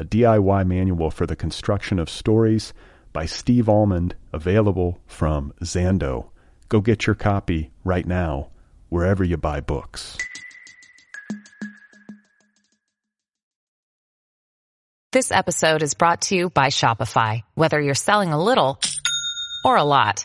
a DIY manual for the construction of stories by Steve Almond, available from Zando. Go get your copy right now, wherever you buy books. This episode is brought to you by Shopify. Whether you're selling a little or a lot,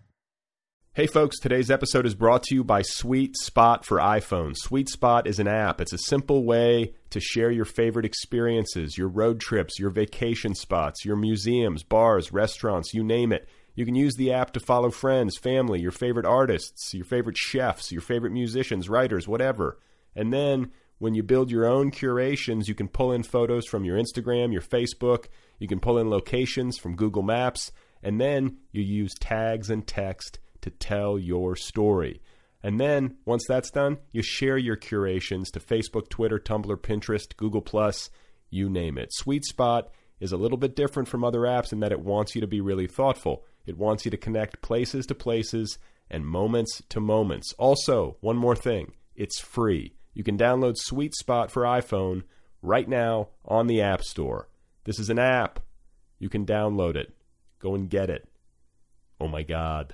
Hey folks, today's episode is brought to you by Sweet Spot for iPhone. Sweet Spot is an app. It's a simple way to share your favorite experiences, your road trips, your vacation spots, your museums, bars, restaurants, you name it. You can use the app to follow friends, family, your favorite artists, your favorite chefs, your favorite musicians, writers, whatever. And then when you build your own curations, you can pull in photos from your Instagram, your Facebook, you can pull in locations from Google Maps, and then you use tags and text to tell your story. And then once that's done, you share your curations to Facebook, Twitter, Tumblr, Pinterest, Google you name it. Sweet Spot is a little bit different from other apps in that it wants you to be really thoughtful. It wants you to connect places to places and moments to moments. Also, one more thing, it's free. You can download Sweet Spot for iPhone right now on the App Store. This is an app. You can download it. Go and get it. Oh my God.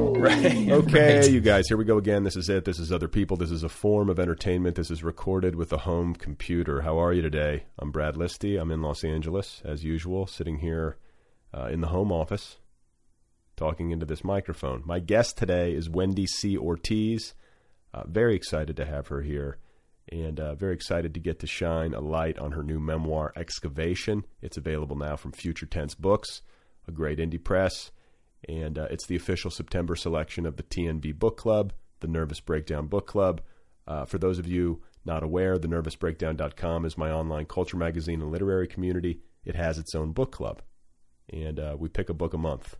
Right. Okay, right. you guys, here we go again. This is it. This is other people. This is a form of entertainment. This is recorded with a home computer. How are you today? I'm Brad Listi. I'm in Los Angeles, as usual, sitting here uh, in the home office, talking into this microphone. My guest today is Wendy C. Ortiz. Uh, very excited to have her here and uh, very excited to get to shine a light on her new memoir, Excavation. It's available now from Future Tense Books, a great indie press and uh, it's the official September selection of the TNB Book Club, the Nervous Breakdown Book Club. Uh, for those of you not aware, the nervousbreakdown.com is my online culture magazine and literary community. It has its own book club, and uh, we pick a book a month,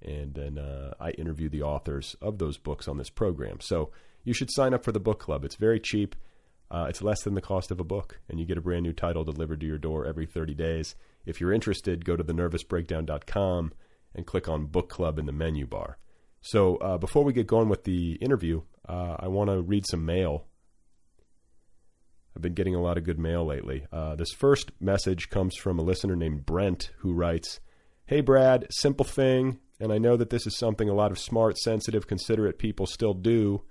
and then uh, I interview the authors of those books on this program. So you should sign up for the book club. It's very cheap. Uh, it's less than the cost of a book, and you get a brand new title delivered to your door every 30 days. If you're interested, go to the thenervousbreakdown.com and click on Book Club in the menu bar. So uh, before we get going with the interview, uh, I want to read some mail. I've been getting a lot of good mail lately. Uh, this first message comes from a listener named Brent who writes Hey, Brad, simple thing, and I know that this is something a lot of smart, sensitive, considerate people still do,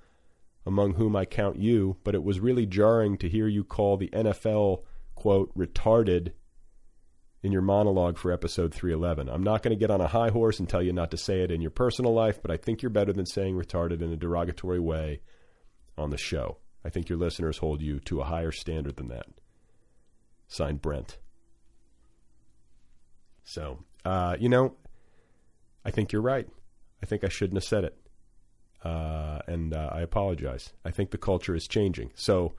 among whom I count you, but it was really jarring to hear you call the NFL, quote, retarded in your monologue for episode 311. I'm not going to get on a high horse and tell you not to say it in your personal life, but I think you're better than saying retarded in a derogatory way on the show. I think your listeners hold you to a higher standard than that. Signed, Brent. So, uh, you know, I think you're right. I think I shouldn't have said it. Uh, and uh, I apologize. I think the culture is changing. So,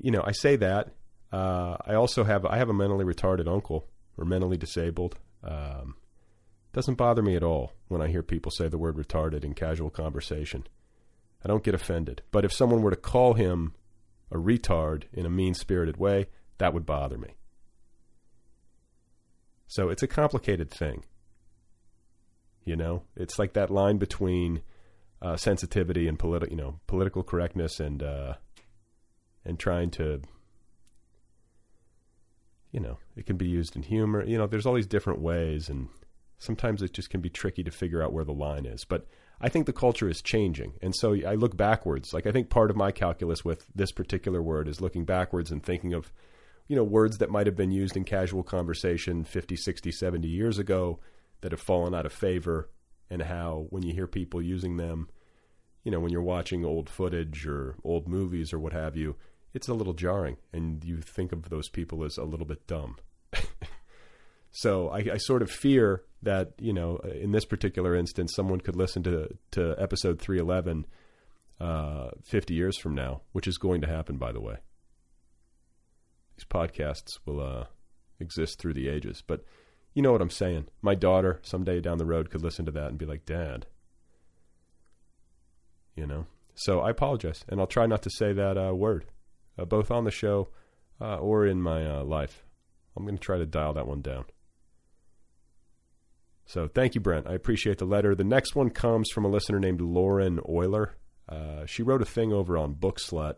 you know, I say that Uh, I also have I have a mentally retarded uncle or mentally disabled. Um, doesn't bother me at all when I hear people say the word retarded in casual conversation. I don't get offended. But if someone were to call him a retard in a mean spirited way, that would bother me. So it's a complicated thing. You know, it's like that line between uh, sensitivity and politi- you know, political correctness and uh, and trying to, you know, it can be used in humor. You know, there's all these different ways, and sometimes it just can be tricky to figure out where the line is. But I think the culture is changing, and so I look backwards. Like I think part of my calculus with this particular word is looking backwards and thinking of, you know, words that might have been used in casual conversation 50, 60, 70 years ago that have fallen out of favor and how when you hear people using them, you know, when you're watching old footage or old movies or what have you, it's a little jarring and you think of those people as a little bit dumb. so I, I, sort of fear that, you know, in this particular instance, someone could listen to, to episode 311 uh, 50 years from now, which is going to happen, by the way. These podcasts will uh, exist through the ages. But you know what I'm saying. My daughter someday down the road could listen to that and be like, "Dad." You know. So I apologize, and I'll try not to say that uh, word, uh, both on the show uh, or in my uh, life. I'm going to try to dial that one down. So thank you, Brent. I appreciate the letter. The next one comes from a listener named Lauren Euler. Uh, she wrote a thing over on Bookslut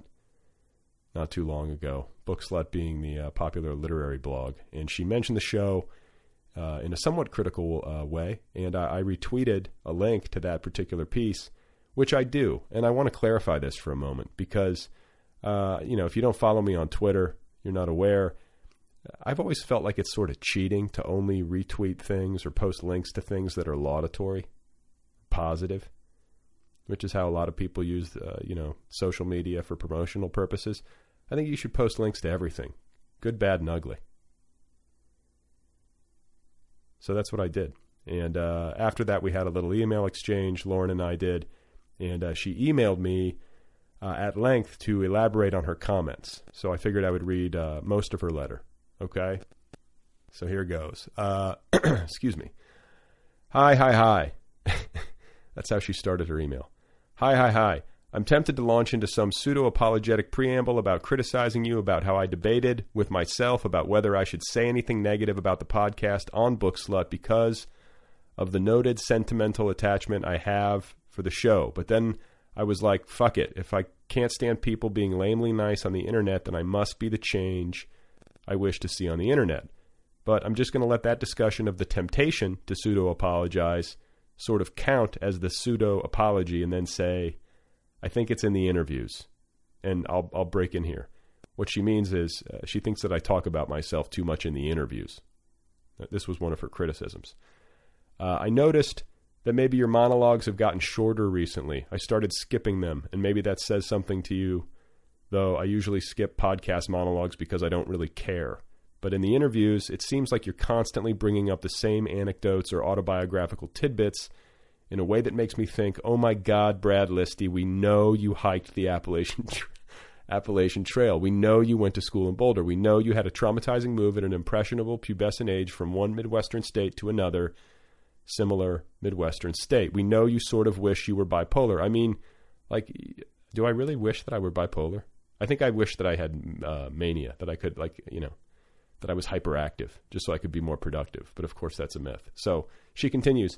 not too long ago. Bookslut being the uh, popular literary blog, and she mentioned the show uh, in a somewhat critical uh, way, and I, I, retweeted a link to that particular piece, which I do, and I want to clarify this for a moment because, uh, you know, if you don't follow me on Twitter, you're not aware. I've always felt like it's sort of cheating to only retweet things or post links to things that are laudatory, positive, which is how a lot of people use, uh, you know, social media for promotional purposes. I think you should post links to everything, good, bad, and ugly. So that's what I did. And uh, after that, we had a little email exchange, Lauren and I did. And uh, she emailed me uh, at length to elaborate on her comments. So I figured I would read uh, most of her letter. Okay? So here goes. Uh, excuse me. Hi, hi, hi. That's how she started her email. Hi, hi, hi. I'm tempted to launch into some pseudo apologetic preamble about criticizing you about how I debated with myself about whether I should say anything negative about the podcast on Bookslut because of the noted sentimental attachment I have for the show. But then I was like, fuck it. If I can't stand people being lamely nice on the internet, then I must be the change I wish to see on the internet. But I'm just going to let that discussion of the temptation to pseudo apologize sort of count as the pseudo apology and then say, I think it's in the interviews, and I'll I'll break in here. What she means is uh, she thinks that I talk about myself too much in the interviews. This was one of her criticisms. Uh, I noticed that maybe your monologues have gotten shorter recently. I started skipping them, and maybe that says something to you. Though I usually skip podcast monologues because I don't really care. But in the interviews, it seems like you're constantly bringing up the same anecdotes or autobiographical tidbits in a way that makes me think, oh my God, Brad Listi, we know you hiked the Appalachian, Appalachian Trail. We know you went to school in Boulder. We know you had a traumatizing move at an impressionable pubescent age from one Midwestern state to another similar Midwestern state. We know you sort of wish you were bipolar. I mean, like, do I really wish that I were bipolar? I think I wish that I had uh, mania, that I could, like, you know, that I was hyperactive just so I could be more productive. But of course, that's a myth. So she continues.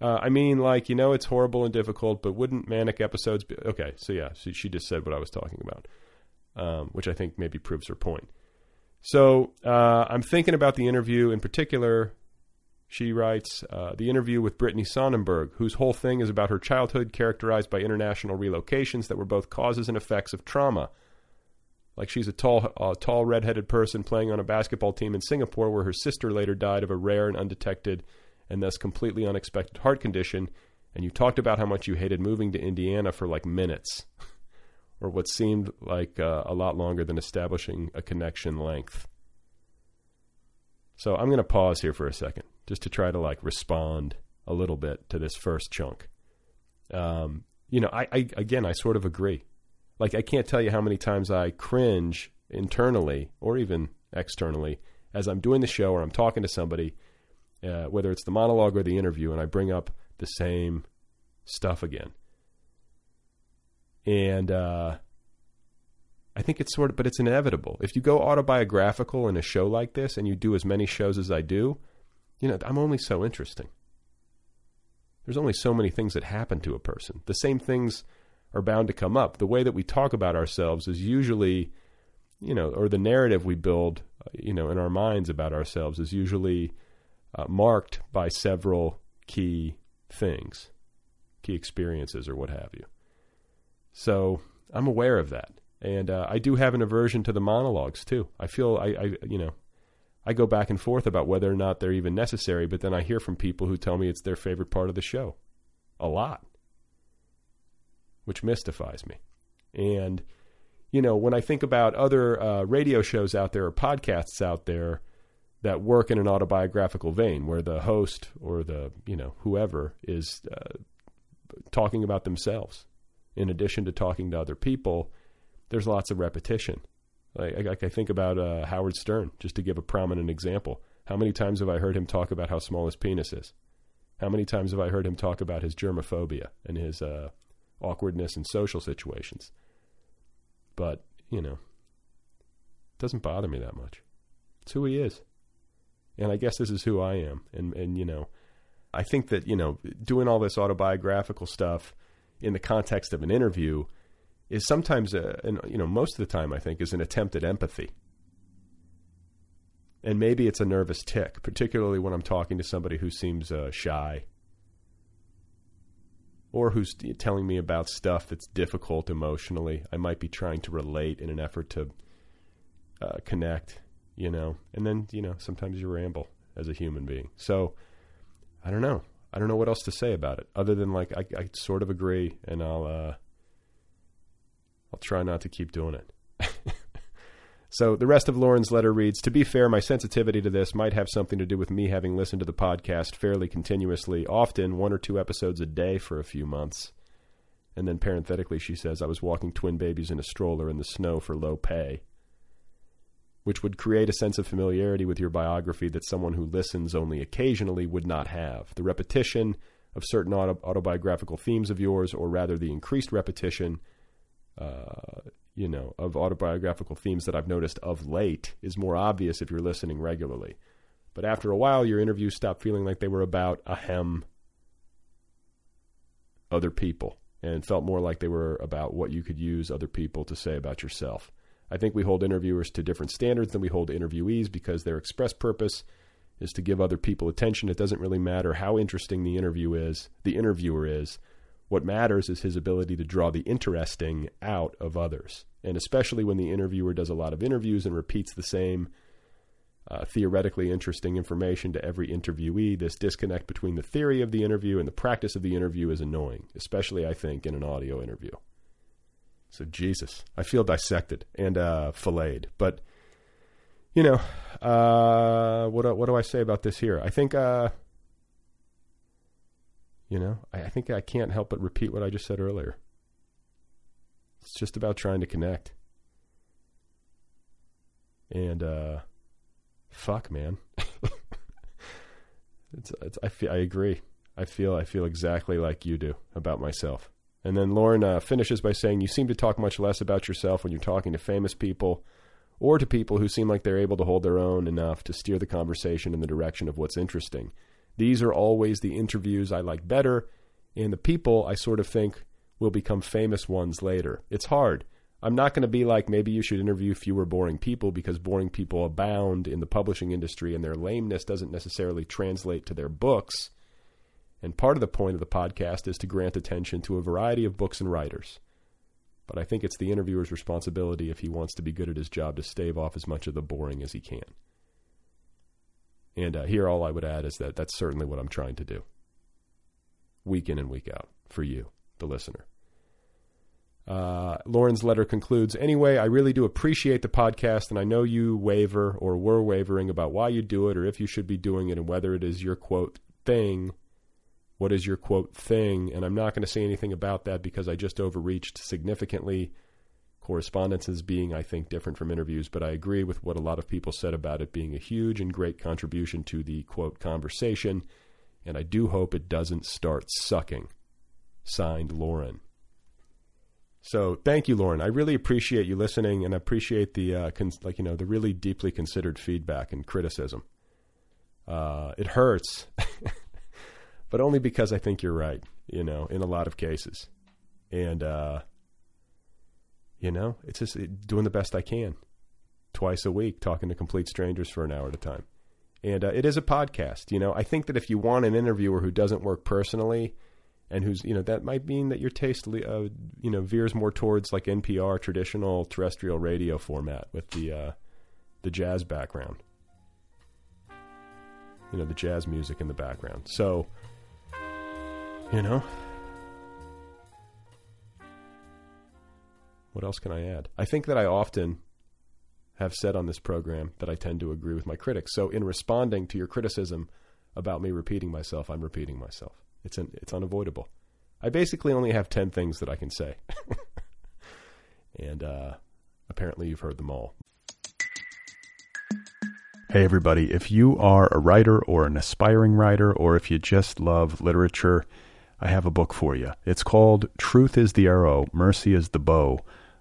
Uh, I mean, like you know, it's horrible and difficult, but wouldn't manic episodes be okay? So yeah, so she just said what I was talking about, um, which I think maybe proves her point. So uh, I'm thinking about the interview in particular. She writes uh, the interview with Brittani Sonnenberg, whose whole thing is about her childhood characterized by international relocations that were both causes and effects of trauma. Like she's a tall, uh, tall redheaded person playing on a basketball team in Singapore, where her sister later died of a rare and undetected and thus completely unexpected heart condition, and you talked about how much you hated moving to Indiana for like minutes, or what seemed like uh, a lot longer than establishing a connection length. So I'm going to pause here for a second just to try to like respond a little bit to this first chunk. Um, you know, I, I again, I sort of agree. Like, I can't tell you how many times I cringe internally or even externally as I'm doing the show or I'm talking to somebody, uh, whether it's the monologue or the interview, and I bring up the same stuff again. And uh, I think it's sort of, but it's inevitable. If you go autobiographical in a show like this and you do as many shows as I do, you know, I'm only so interesting. There's only so many things that happen to a person. The same things are bound to come up. The way that we talk about ourselves is usually, you know, or the narrative we build, you know, in our minds about ourselves is usually uh, marked by several key things, key experiences, or what have you. So I'm aware of that, and uh, I do have an aversion to the monologues too. I feel I, I, you know, I go back and forth about whether or not they're even necessary, but then I hear from people who tell me it's their favorite part of the show, a lot, which mystifies me. And you know, when I think about other uh, radio shows out there or podcasts out there that work in an autobiographical vein, where the host or the you know whoever is uh, talking about themselves, in addition to talking to other people, there's lots of repetition. Like, like I think about uh, Howard Stern, just to give a prominent example. How many times have I heard him talk about how small his penis is? How many times have I heard him talk about his germophobia and his uh, awkwardness in social situations? But, you know, it doesn't bother me that much. It's who he is. And I guess this is who I am. And, and you know, I think that, you know, doing all this autobiographical stuff in the context of an interview is sometimes, a, and, you know, most of the time, I think, is an attempt at empathy. And maybe it's a nervous tick, particularly when I'm talking to somebody who seems uh, shy or who's telling me about stuff that's difficult emotionally. I might be trying to relate in an effort to uh, connect, you know. And then, you know, sometimes you ramble as a human being. So I don't know. I don't know what else to say about it other than like I, I sort of agree, and I'll uh, I'll try not to keep doing it. So the rest of Lauren's letter reads To be fair, my sensitivity to this might have something to do with me having listened to the podcast fairly continuously, often one or two episodes a day for a few months. And then parenthetically, she says, I was walking twin babies in a stroller in the snow for low pay, which would create a sense of familiarity with your biography that someone who listens only occasionally would not have. The repetition of certain auto- autobiographical themes of yours, or rather the increased repetition, uh, you know, of autobiographical themes that I've noticed of late is more obvious if you're listening regularly. But after a while, your interviews stop feeling like they were about ahem other people and felt more like they were about what you could use other people to say about yourself. I think we hold interviewers to different standards than we hold interviewees because their express purpose is to give other people attention. It doesn't really matter how interesting the interview is, the interviewer is. What matters is his ability to draw the interesting out of others. And especially when the interviewer does a lot of interviews and repeats the same uh, theoretically interesting information to every interviewee, this disconnect between the theory of the interview and the practice of the interview is annoying, especially, I think, in an audio interview. So, Jesus, I feel dissected and uh, filleted. But, you know, uh, what, what do I say about this here? I think uh, you know, I, I think I can't help but repeat what I just said earlier. It's just about trying to connect. And uh, fuck, man. it's, it's, I feel, I agree. I feel I feel exactly like you do about myself. And then Lauren uh, finishes by saying, "You seem to talk much less about yourself when you're talking to famous people, or to people who seem like they're able to hold their own enough to steer the conversation in the direction of what's interesting." These are always the interviews I like better, and the people I sort of think will become famous ones later. It's hard. I'm not going to be like maybe you should interview fewer boring people because boring people abound in the publishing industry and their lameness doesn't necessarily translate to their books. And part of the point of the podcast is to grant attention to a variety of books and writers. But I think it's the interviewer's responsibility if he wants to be good at his job to stave off as much of the boring as he can. And uh, here, all I would add is that that's certainly what I'm trying to do, week in and week out, for you, the listener. Uh, Lauren's letter concludes Anyway, I really do appreciate the podcast, and I know you waver or were wavering about why you do it or if you should be doing it and whether it is your quote thing. What is your quote thing? And I'm not going to say anything about that because I just overreached significantly correspondence as being, I think, different from interviews, but I agree with what a lot of people said about it being a huge and great contribution to the quote conversation, and I do hope it doesn't start sucking. Signed, Lauren. So thank you, Lauren. I really appreciate you listening, and appreciate the uh, cons- like you know the really deeply considered feedback and criticism. Uh, it hurts, but only because I think you're right. You know, in a lot of cases, and uh, you know, it's just doing the best I can, twice a week, talking to complete strangers for an hour at a time, and uh, it is a podcast. You know, I think that if you want an interviewer who doesn't work personally and who's you know that might mean that your taste uh, you know veers more towards like NPR traditional terrestrial radio format with the uh, the jazz background, you know the jazz music in the background. So you know, what else can I add? I think that I often have said on this program that I tend to agree with my critics. So in responding to your criticism about me repeating myself, I'm repeating myself. It's an, it's unavoidable. I basically only have ten things that I can say, and uh, apparently you've heard them all. Hey everybody! If you are a writer or an aspiring writer, or if you just love literature, I have a book for you. It's called "Truth Is the Arrow, Mercy Is the Bow."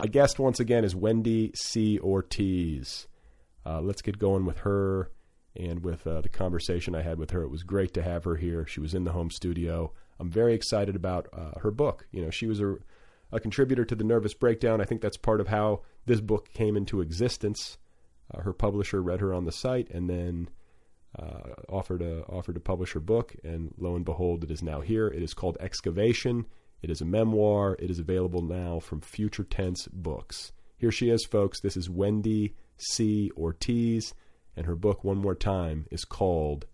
My guest once again is Wendy C. Ortiz. Uh, let's get going with her and with uh, the conversation I had with her. It was great to have her here. She was in the home studio. I'm very excited about uh, her book. You know, she was a, a, contributor to the Nervous Breakdown. I think that's part of how this book came into existence. Uh, her publisher read her on the site and then uh, offered a offered to publish her book, and lo and behold, it is now here. It is called Excavation. It is a memoir. It is available now from Future Tense Books. Here she is, folks. This is Wendy C. Ortiz, and her book, one more time, is called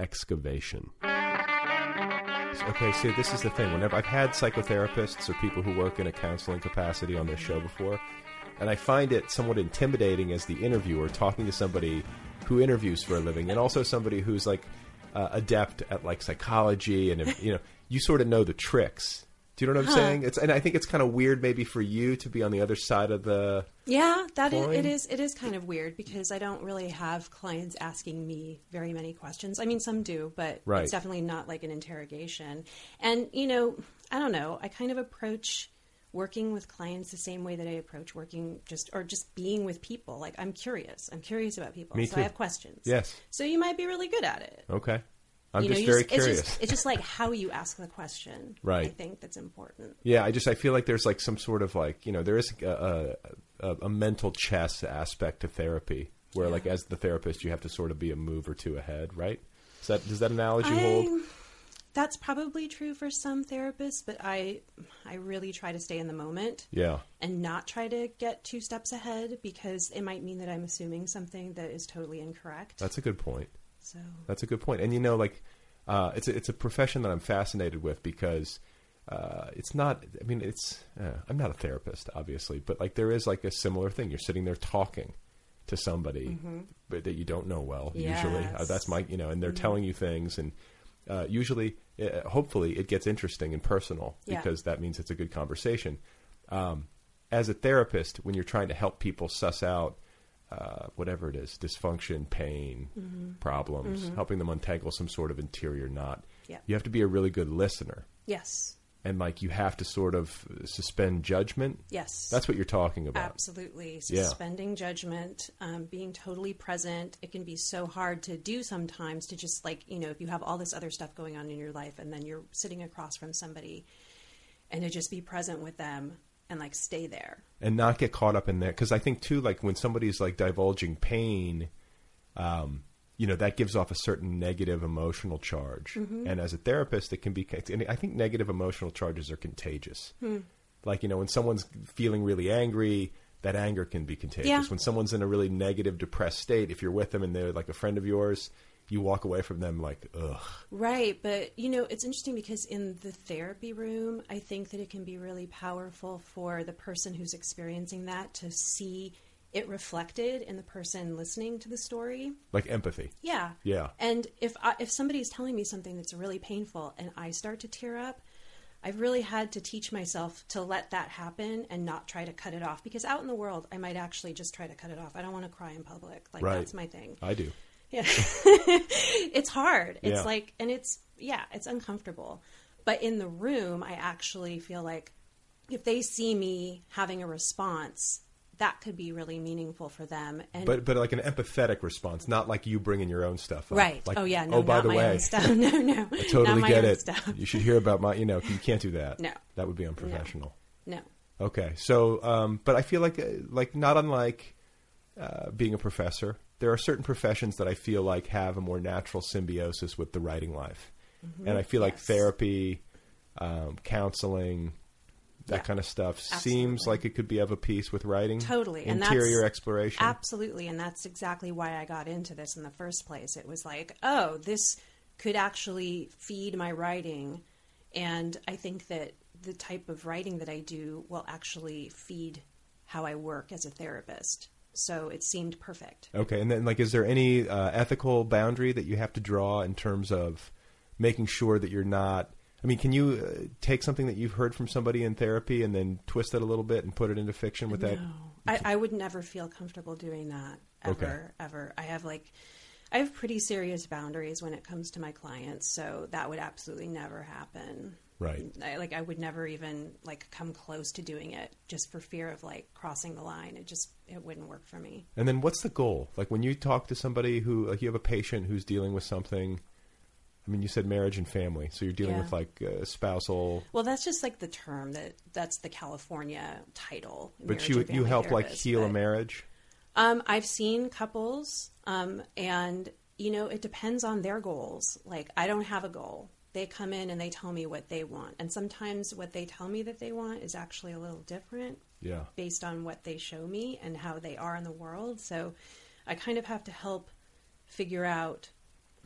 Excavation. Okay, see, this is the thing. Whenever I've had psychotherapists or people who work in a counseling capacity on this show before, and I find it somewhat intimidating as the interviewer talking to somebody who interviews for a living, and also somebody who's like uh, adept at like psychology, and you know, you sort of know the tricks do you know what I'm huh. saying? It's and I think it's kind of weird maybe for you to be on the other side of the Yeah, that is, it is it is kind of weird because I don't really have clients asking me very many questions. I mean some do, but right. it's definitely not like an interrogation. And you know, I don't know, I kind of approach working with clients the same way that I approach working just or just being with people. Like I'm curious. I'm curious about people. Me so too. I have questions. Yes. So you might be really good at it. Okay. I'm you just know, very just, curious. It's just, it's just, like how you ask the question. Right. I think that's important. Yeah, I just I feel like there's like some sort of like you know there is a, a, a mental chess aspect to therapy where yeah. like as the therapist you have to sort of be a move or two ahead, right? Is that does that analogy I, hold? That's probably true for some therapists, but I I really try to stay in the moment. Yeah. And not try to get two steps ahead because it might mean that I'm assuming something that is totally incorrect. That's a good point. So that's a good point. And you know, like uh, it's a, it's a profession that I'm fascinated with because uh, it's not. I mean, it's. Uh, I'm not a therapist, obviously, but like there is like a similar thing. You're sitting there talking to somebody Mm-hmm. but that you don't know well. Yes. Usually, uh, that's my. You know, and they're Mhm. telling you things, and uh, usually, uh, hopefully, it gets interesting and personal Yeah. because that means it's a good conversation. Um, as a therapist, when you're trying to help people suss out uh, whatever it is, dysfunction, pain, Mhm. problems, Mhm. helping them untangle some sort of interior knot, Yeah. you have to be a really good listener Yes. and like you have to sort of suspend judgment. Yes. That's what you're talking about. Absolutely. Yeah. Suspending judgment, um, being totally present. It can be so hard to do sometimes to just like, you know, if you have all this other stuff going on in your life and then you're sitting across from somebody and to just be present with them and like stay there. and not get caught up in that because I think too, like when somebody's like divulging pain, um, you know, that gives off a certain negative emotional charge, Mhm. and as a therapist, it can be. And I think negative emotional charges are contagious. Hmm. Like you know, when someone's feeling really angry. That anger can be contagious. Yeah. When someone's in a really negative, depressed state, if you're with them and they're like a friend of yours, you walk away from them like, ugh. Right, but you know, it's interesting because in the therapy room, I think that it can be really powerful for the person who's experiencing that to see it reflected in the person listening to the story. Like empathy. Yeah. Yeah. And if I, if somebody's telling me something that's really painful and I start to tear up, I've really had to teach myself to let that happen and not try to cut it off because out in the world I might actually just try to cut it off. I don't want to cry in public. Like right. that's my thing. I do. Yeah. it's hard. It's Yeah. like and it's yeah, it's uncomfortable. But in the room I actually feel like if they see me having a response, that could be really meaningful for them and but but like an empathetic response, not like you bringing your own stuff. Up. Right. Like, Oh, yeah, no, oh, by not the my way, own stuff. No, no, I totally get it. stuff. You should hear about my. You know, you can't do that. No. that would be unprofessional. No. Okay, so um, but I feel like uh, like not unlike uh, being a professor, there are certain professions that I feel like have a more natural symbiosis with the writing life, Mhm. and I feel like therapy, um, counseling. That Yeah. kind of stuff seems like it could be of a piece with writing. Totally. And interior exploration. Absolutely. And that's exactly why I got into this in the first place. It was like, oh, this could actually feed my writing. And I think that the type of writing that I do will actually feed how I work as a therapist. So it seemed perfect. Okay, and then like, is there any uh, ethical boundary that you have to draw in terms of making sure that you're not? I mean, can you uh, take something that you've heard from somebody in therapy and then twist it a little bit and put it into fiction with that? No, I, I would never feel comfortable doing that ever, Okay. ever. I have like, I have pretty serious boundaries when it comes to my clients, so that would absolutely never happen. Right. I, like, I would never even like come close to doing it, just for fear of like crossing the line. It just it wouldn't work for me. And then what's the goal? Like when you talk to somebody who, like, you have a patient who's dealing with something. I mean, you said marriage and family, so you're dealing Yeah. with like uh, spousal. Well, that's just like the term that that's the California title. But you you help like heal a marriage. Um, I've seen couples, um, and you know, it depends on their goals. Like, I don't have a goal. They come in and they tell me what they want, and sometimes what they tell me that they want is actually a little different Yeah. based on what they show me and how they are in the world. So, I kind of have to help figure out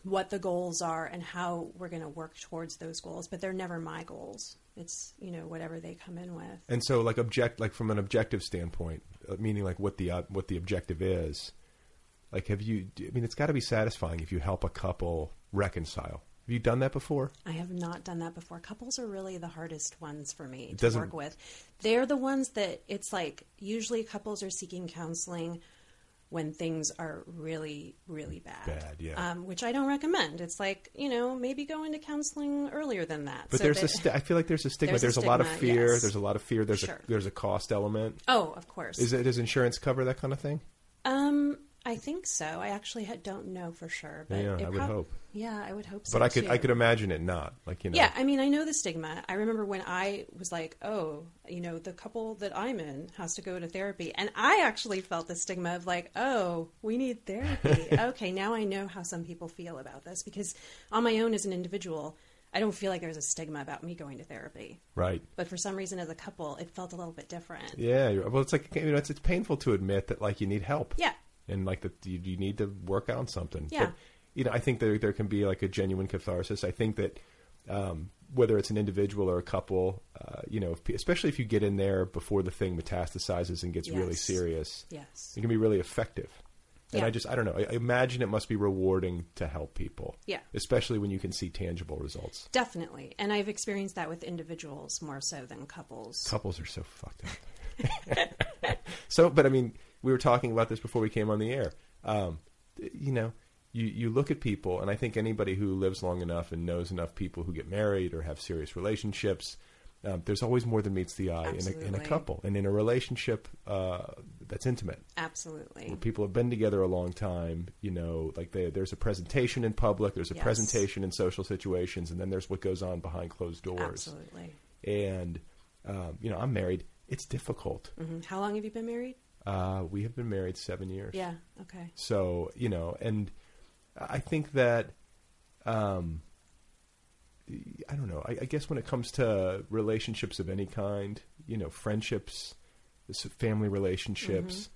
what the goals are and how we're going to work towards those goals. But they're never my goals. It's you know whatever they come in with. And so, like object, like from an objective standpoint, uh, meaning like what the uh, what the objective is. Like, have you? I mean, it's got to be satisfying if you help a couple reconcile. Have you done that before? I have not done that before. Couples are really the hardest ones for me It to doesn't- work with. They're the ones that it's like usually couples are seeking counseling when things are really, really bad. Bad, yeah. Um, which I don't recommend. It's like you know maybe go into counseling earlier than that. But so there's that- a st- I feel like there's a stigma. There's There's, a a, lot of fear. yes. There's a lot of fear. There's Sure. a there's a cost element. Oh, of course. Is it does insurance cover that kind of thing? I think so. I actually ha- don't know for sure, but Yeah, I would hope. Yeah, I would hope so. But I could I could imagine it not like you know. Yeah, I mean, I know the stigma. I remember when I was like, oh, you know, the couple that I'm in has to go to therapy. And I actually felt the stigma of like, oh, we need therapy. okay, now I know how some people feel about this because on my own as an individual, I don't feel like there's a stigma about me going to therapy. Right. But for some reason, as a couple, it felt a little bit different. Yeah. Well, it's like you know, it's it's painful to admit that like you need help. Yeah. And like that you, you need to work on something. Yeah. But, you know, I think there there can be like a genuine catharsis. I think that um, whether it's an individual or a couple, uh, you know, if, especially if you get in there before the thing metastasizes and gets Yes. really serious, Yes. it can be really effective. And I just, I don't know. I imagine it must be rewarding to help people. Yeah. Especially when you can see tangible results. Definitely. And I've experienced that with individuals more so than couples. Couples are so fucked up. so, but I mean, we were talking about this before we came on the air. Um, you know, you, you look at people, and I think anybody who lives long enough and knows enough people who get married or have serious relationships, um, there's always more than meets the eye in a, in a couple and in a relationship uh, that's intimate. Absolutely. Where people have been together a long time, you know, like they, there's a presentation in public, there's a Yes. presentation in social situations, and then there's what goes on behind closed doors. Absolutely. And, um, you know, I'm married. It's difficult. hmm How long have you been married? Uh, we have been married seven years. Yeah. Okay. So, you know, and I think that, um, I don't know. I, I guess when it comes to relationships of any kind, you know, friendships, family relationships,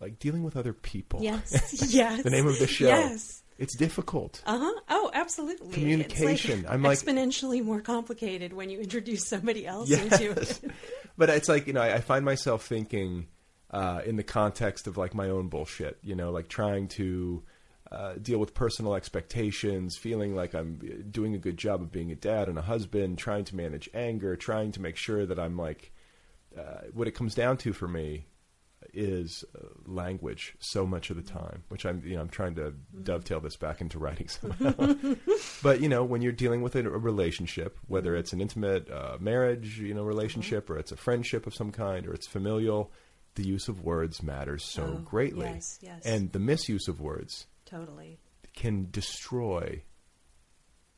like dealing with other people. Yes. Yes. the name of the show. Yes. It's difficult. Uh huh. Oh, absolutely. Communication. It's like I'm like- exponentially more complicated when you introduce somebody else Yes. into it. but it's like you know I, I find myself thinking uh, in the context of like my own bullshit you know like trying to uh, deal with personal expectations feeling like i'm uh, doing a good job of being a dad and a husband trying to manage anger trying to make sure that i'm like uh, what it comes down to for me is uh, language so much of the time which i'm you know i'm trying to dovetail this back into writing somehow. But you know when you're dealing with a, a relationship whether it's an intimate uh, marriage you know relationship or it's a friendship of some kind or it's familial the use of words matters so Oh, greatly yes, yes. and the misuse of words Totally. can destroy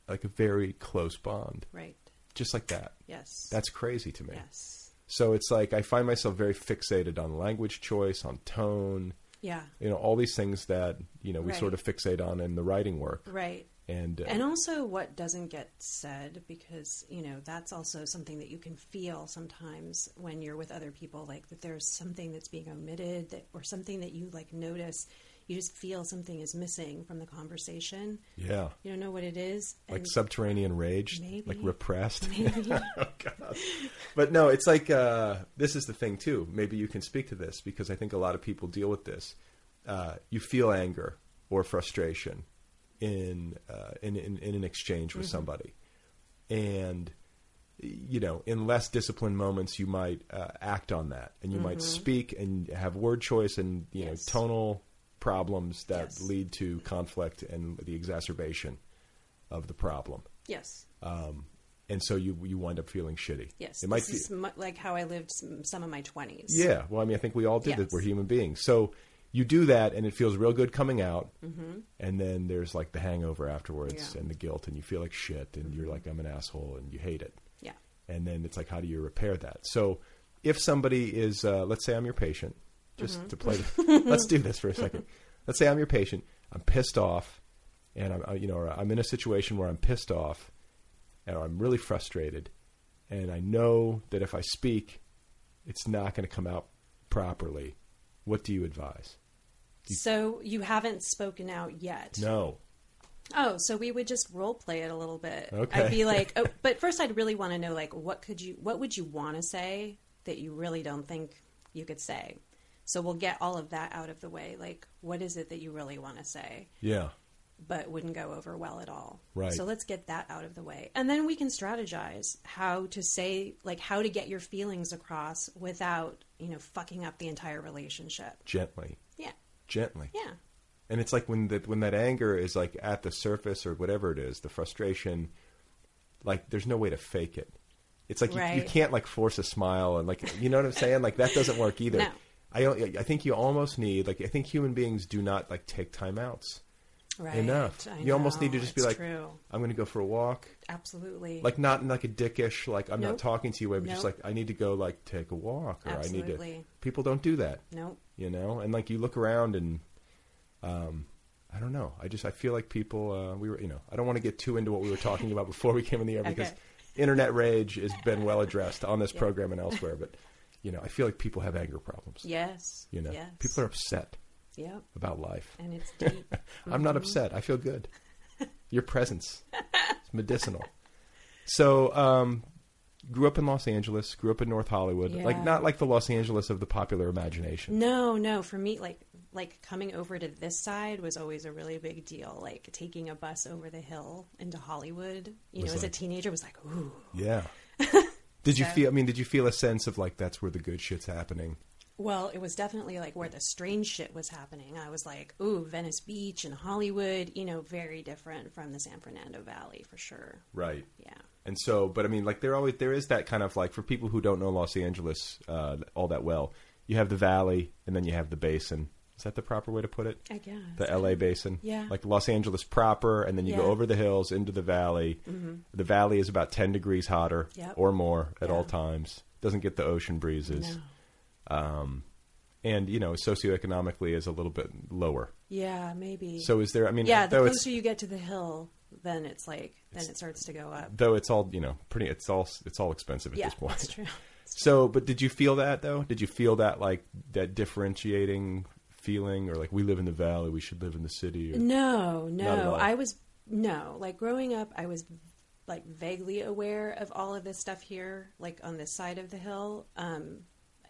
like a very close bond Right. just like that Yes. that's crazy to me Yes. so it's like i find myself very fixated on language choice on tone Yeah. you know all these things that you know we Right. sort of fixate on in the writing work Right. And uh, And also what doesn't get said, because, you know, that's also something that you can feel sometimes when you're with other people, like that there's something that's being omitted that, or something that you like notice. You just feel something is missing from the conversation. yeah You don't know what it is. like subterranean rage, Maybe. like repressed. Maybe. oh God! But no, it's like uh, this is the thing too. Maybe you can speak to this because I think a lot of people deal with this. Uh, you feel anger or frustration in uh, in, in in an exchange with Mhm. somebody, and you know, in less disciplined moments, you might uh, act on that, and you might Mhm. speak and have word choice and you Yes. know tonal problems that Yes. lead to conflict and the exacerbation of the problem. Yes. Um, and so you you wind up feeling shitty. Yes. it might this be. mu- like how I lived some, some of my 20s. Yeah, well, I mean, I think we all did that. We're human beings, so you do that, and it feels real good coming out. Mhm. And then there's like the hangover afterwards, Yeah. Mm-hmm. and the guilt, and you feel like shit, and you're like, I'm an asshole, and you hate it. Yeah. And then it's like, how do you repair that? So, if somebody is, uh, let's say I'm your patient, just Mhm. to play, the, let's do this for a second. Let's say I'm your patient. I'm pissed off, and I'm, uh, you know, or I'm in a situation where I'm pissed off, and I'm really frustrated, and I know that if I speak, it's not going to come out properly. What do you advise? So you haven't spoken out yet. No. Oh, so we would just role play it a little bit. Okay. I'd be like, oh, but first I'd really want to know, like, what could you, what would you want to say that you really don't think you could say? So we'll get all of that out of the way. Like, what is it that you really want to say, Yeah. but wouldn't go over well at all? Right. So let's get that out of the way, and then we can strategize how to say, like, how to get your feelings across without, you know, fucking up the entire relationship. Gently. Yeah. Gently. Yeah. And it's like when that when that anger is like at the surface or whatever it is, the frustration, like there's no way to fake it. It's like you, you can't like force a smile and like you know what I'm saying. Like that doesn't work either. No. I I think you almost need like I think human beings do not like take time outs Right. enough. I you almost need to know, just be it's like, true. I'm going to go for a walk. Absolutely. Like not in like a dickish like I'm not talking to you way, but just like I need to go like take a walk or I need to. Absolutely. People don't do that. Nope. You know, and like you look around and, um, I don't know. I just I feel like people uh, we were you know I don't want to get too into what we were talking about before we came in the air because Okay. internet rage has been well addressed on this Yeah. program and elsewhere, but you know I feel like people have anger problems. Yes. You know, Yes. people are upset Yep. about life. And it's deep. I'm not Mhm. upset. I feel good. Your presence is medicinal. So, um, grew up in Los Angeles, grew up in North Hollywood, Yeah. like not like the Los Angeles of the popular imagination. No, no. For me, like like coming over to this side was always a really big deal. Like taking a bus over the hill into Hollywood. You Was know, as a teenager, was like, ooh. Yeah. Did you feel? I mean, did you feel a sense of like that's where the good shit's happening? Well, it was definitely like where the strange shit was happening. I was like, ooh, Venice Beach and Hollywood. You know, very different from the San Fernando Valley for sure. Right. Yeah. And so, but I mean, like there always there is that kind of like for people who don't know Los Angeles uh, all that well, you have the valley and then you have the basin. Is that the proper way to put it? I guess. The L.A. basin. Yeah. Like Los Angeles proper, and then you go over the hills into the valley. Mhm. The valley is about ten degrees hotter Yep. or more at all times. Doesn't get the ocean breezes. Um, and you know, socioeconomically is a little bit lower. Yeah, maybe. So is there? I mean, yeah, the closer you get to the hill, then it's like then it starts to go up. though it's all you know pretty it's all it's all expensive at Yeah, this point that's true. so but did you feel that though did you feel that like that differentiating feeling or like we live in the valley we should live in the city or, No, no. I was no. Like growing up, I was like vaguely aware of all of this stuff here, like on this side of the hill. Um,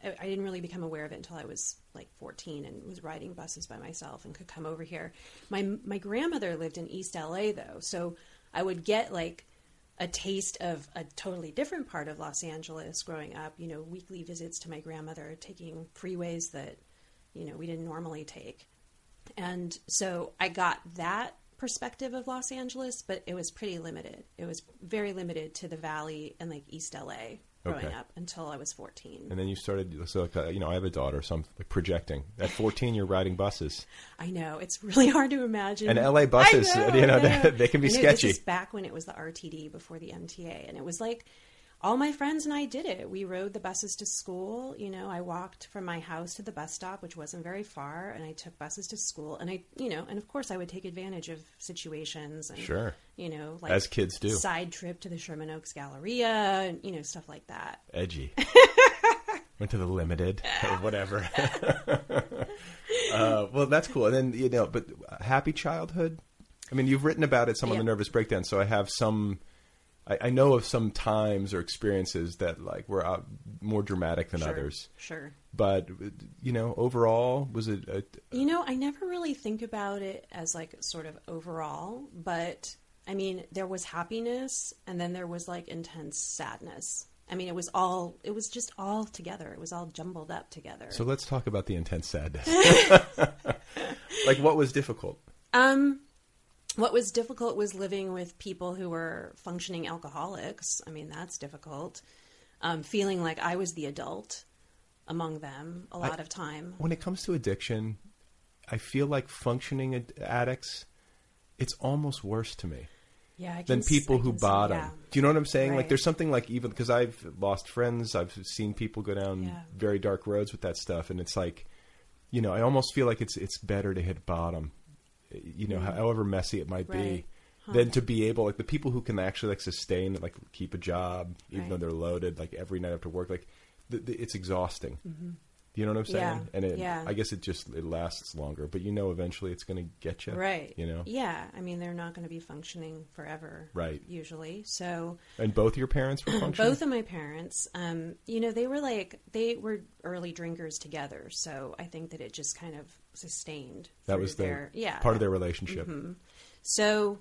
I, didn't really become aware of it until I was like 14 and was riding buses by myself and could come over here. My my grandmother lived in East LA though, so I would get like a taste of a totally different part of Los Angeles growing up. You know, weekly visits to my grandmother, taking freeways that you know we didn't normally take. And so I got that perspective of Los Angeles, but it was pretty limited. It was very limited to the valley and like East LA growing Okay. up until I was 14. and then you started so like, uh, you know i have a daughter so i'm like projecting at 14 you're riding buses I know it's really hard to imagine. And LA buses, I you know, I they- they can be I know, sketchy. Back when it was the RTD before the MTA, and it was like all my friends and I did it. We rode the buses to school. You know, I walked from my house to the bus stop, which wasn't very far, and I took buses to school. And I, you know, and of course I would take advantage of situations. And, Sure. You know, like As kids do. Side trip to the Sherman Oaks Galleria, and you know, stuff like that. edgy went to the limited or whatever uh, well that's cool and then you know but happy childhood i mean you've written about it some of the nervous breakdown so i have some I, I know of some times or experiences that like were uh, more dramatic than Sure, others sure. but you know overall was it a, You know, I never really think about it as like sort of overall, but I mean, there was happiness and then there was like intense sadness. I mean, it was all, it was just all together. It was all jumbled up together. so let's talk about the intense sadness like what was difficult Um, what was difficult was living with people who were functioning alcoholics. I mean, that's difficult. Um, feeling like I was the adult among them a lot I- of time. when it comes to addiction, I feel like functioning ad- addicts, it's almost worse to me Yeah, I than s- people who see- bottom. yeah. Do you know what I'm saying? Like, there's something like even because I've lost friends, I've seen people go down Yeah. very dark roads with that stuff, and it's like, you know, I almost feel like it's it's better to hit bottom, you know, Mm. however messy it might Right. be. Huh. Than to be able, like the people who can actually like sustain, like keep a job even Right. though they're loaded, like every night after work, like th- th- it's exhausting. Mhm. You know what I'm saying? Yeah, And it, yeah. I guess it just it lasts longer, but you know eventually it's going to get you. Right. You know. Yeah. I mean, they're not going to be functioning forever. Right. Usually. So. And both your parents were functioning. Both of my parents, um, you know, they were like they were early drinkers together, so I think that it just kind of sustained. That was the their yeah part of their relationship. Mhm. So,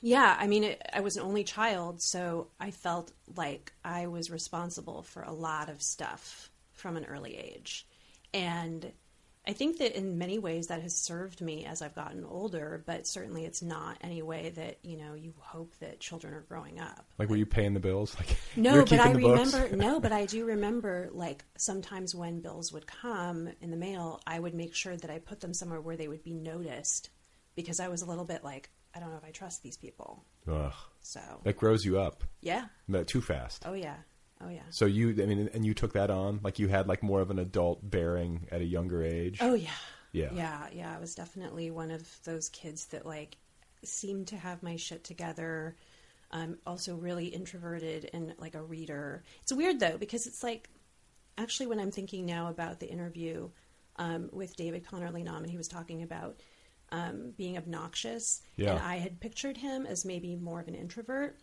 yeah, I mean, it, I was an only child, so I felt like I was responsible for a lot of stuff from an early age, and I think that in many ways that has served me as I've gotten older. But certainly, it's not any way that you know you hope that children are growing up. Like, were you paying the bills? Like, No, but I keeping the books? remember. no, but I do remember. Like sometimes when bills would come in the mail, I would make sure that I put them somewhere where they would be noticed, because I was a little bit like, I don't know if I trust these people. Ugh. So that grows you up. Yeah. No, too fast. Oh yeah. Oh yeah. So you, I mean, and you took that on, like you had like more of an adult bearing at a younger age. Oh yeah. Yeah. Yeah. Yeah. I was definitely one of those kids that like seemed to have my shit together. Um, also really introverted and like a reader. It's weird though because it's like actually when I'm thinking now about the interview um, with David Connerly and he was talking about um, being obnoxious, Yeah. and I had pictured him as maybe more of an introvert.